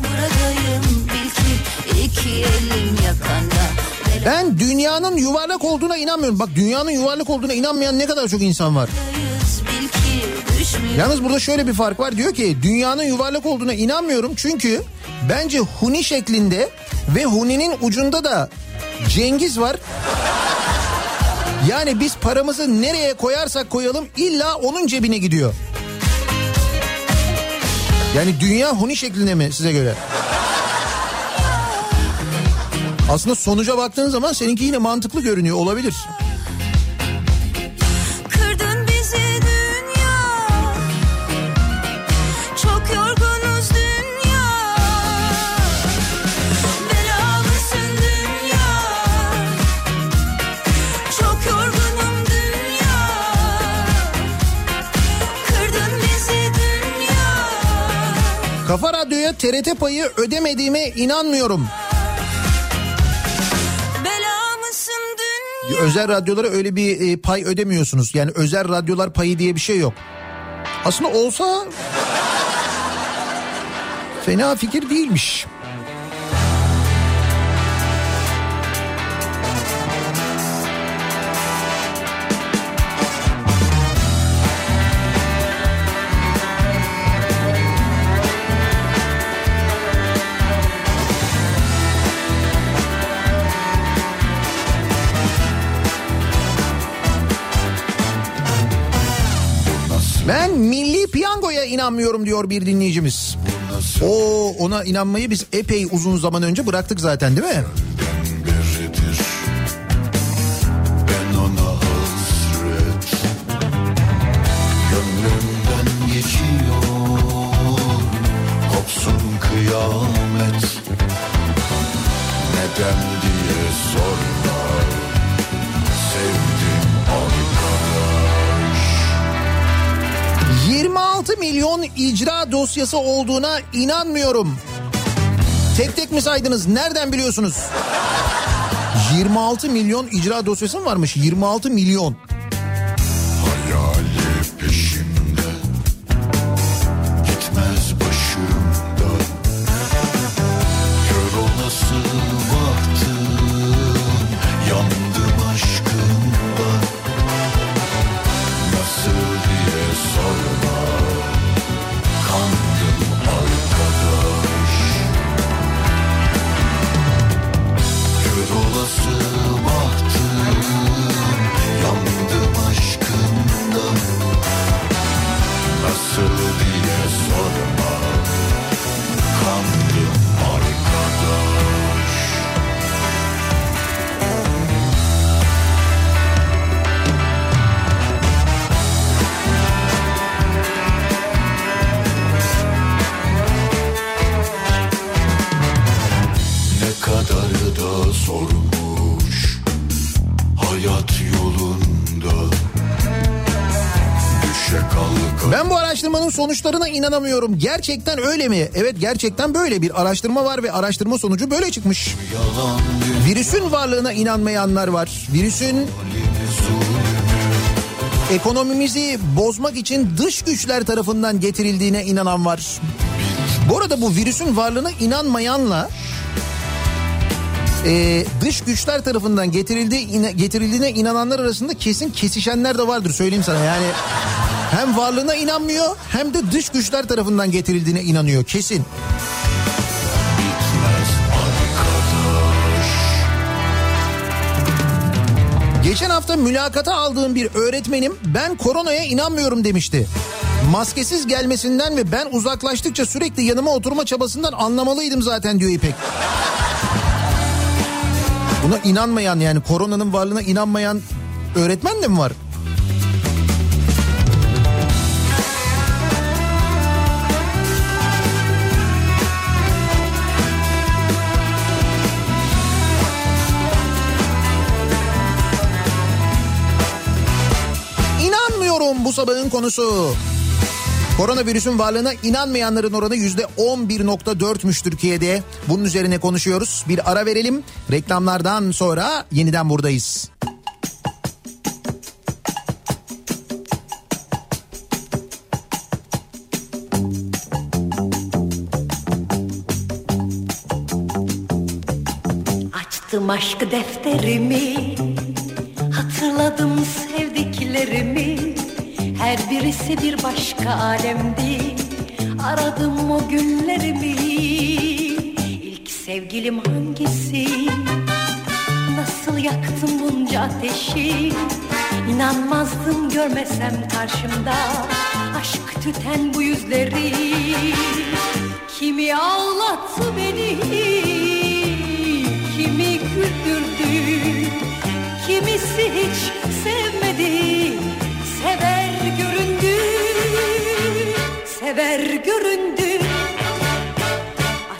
Ben dünyanın yuvarlak olduğuna inanmıyorum. Bak dünyanın yuvarlak olduğuna inanmayan ne kadar çok insan var. Bil ki Yalnız burada şöyle bir fark var. Diyor ki dünyanın yuvarlak olduğuna inanmıyorum. Çünkü bence huni şeklinde ve huninin ucunda da Cengiz var. Yani biz paramızı nereye koyarsak koyalım illa onun cebine gidiyor. Yani dünya huni şeklinde mi size göre? Aslında sonuca baktığın zaman seninki yine mantıklı görünüyor olabilir. Kafa Radyo'ya TRT payı ödemediğime inanmıyorum. Özel radyolara öyle bir e, pay ödemiyorsunuz. Yani özel radyolar payı diye bir şey yok. Aslında olsa fena fikir değilmiş. Ben milli piyangoya inanmıyorum diyor bir dinleyicimiz. O ona inanmayı biz epey uzun zaman önce bıraktık zaten değil mi? Dosyası olduğuna inanmıyorum. Tek tek mi saydınız? Nereden biliyorsunuz? [laughs] 26 milyon icra dosyası mı varmış? 26 milyon. Sonuçlarına inanamıyorum. Gerçekten öyle mi? Evet gerçekten böyle bir araştırma var ve araştırma sonucu böyle çıkmış. Virüsün varlığına inanmayanlar var. Virüsün ekonomimizi bozmak için dış güçler tarafından getirildiğine inanan var. Bu arada bu virüsün varlığına inanmayanla e, dış güçler tarafından getirildiği getirildiğine inananlar arasında kesin kesişenler de vardır söyleyeyim sana yani. Hem varlığına inanmıyor hem de dış güçler tarafından getirildiğine inanıyor kesin. Geçen hafta mülakata aldığım bir öğretmenim ben koronaya inanmıyorum demişti. Maskesiz gelmesinden ve ben uzaklaştıkça sürekli yanıma oturma çabasından anlamalıydım zaten diyor İpek. Buna inanmayan yani koronanın varlığına inanmayan öğretmen de mi var? Bu sabahın konusu. Koronavirüsün varlığına inanmayanların oranı yüzde 11.4'müş Türkiye'de. Bunun üzerine konuşuyoruz. Bir ara verelim. Reklamlardan sonra yeniden buradayız. Açtım aşk defterimi Hatırladım sevdiklerimi Her birisi bir başka alemdi. Aradım o günlerimi. İlk sevgilim hangisi? Nasıl yaktım bunca ateşi? İnanmazdım görmesem karşımda. Aşk tüten bu yüzleri. Kimi ağlattı beni? Kimi güldürdü? Kimisi hiç göründü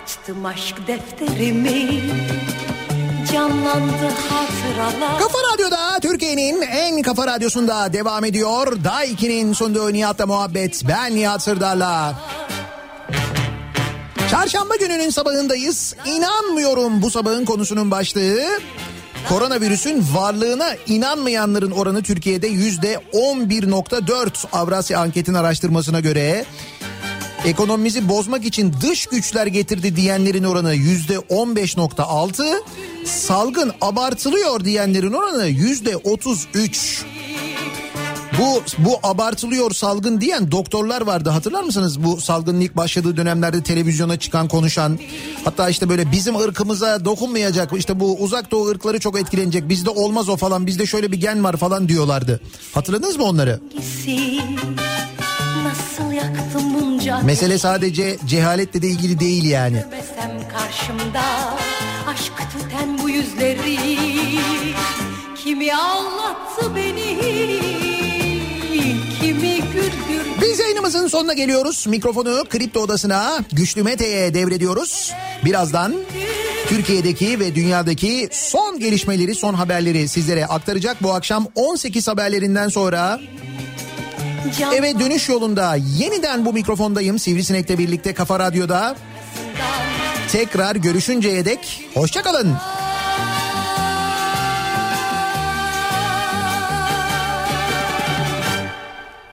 Açtım aşk defterimi Canlandı hatıralar Kafa Radyo'da Türkiye'nin en kafa radyosunda devam ediyor. Daiki'nin sunduğu Nihat'la muhabbet. Ben Nihat Sırdar'la. Çarşamba gününün sabahındayız. İnanmıyorum bu sabahın konusunun başlığı. Koronavirüsün varlığına inanmayanların oranı Türkiye'de yüzde 11.4 Avrasya Anket'in araştırmasına göre. Ekonomimizi bozmak için dış güçler getirdi diyenlerin oranı yüzde 15.6. Salgın abartılıyor diyenlerin oranı yüzde 33. Bu bu abartılıyor salgın diyen doktorlar vardı hatırlar mısınız? Bu salgının ilk başladığı dönemlerde televizyona çıkan konuşan hatta işte böyle bizim ırkımıza dokunmayacak işte bu uzak doğu ırkları çok etkilenecek bizde olmaz o falan bizde şöyle bir gen var falan diyorlardı. Hatırladınız mı onları? Nasıl yaktım Mesele sadece cehaletle de ilgili değil yani. Karşımda aşk tüten bu yüzleri Kimi ağlattı beni Kimi güldürdü Biz yayınımızın sonuna geliyoruz. Mikrofonu Kripto Odası'na Güçlü Mete'ye devrediyoruz. Birazdan Türkiye'deki ve dünyadaki son gelişmeleri, son haberleri sizlere aktaracak. Bu akşam 18 haberlerinden sonra Eve dönüş yolunda yeniden bu mikrofondayım. Sivrisinek'le birlikte Kafa Radyo'da. Tekrar görüşünceye dek hoşçakalın.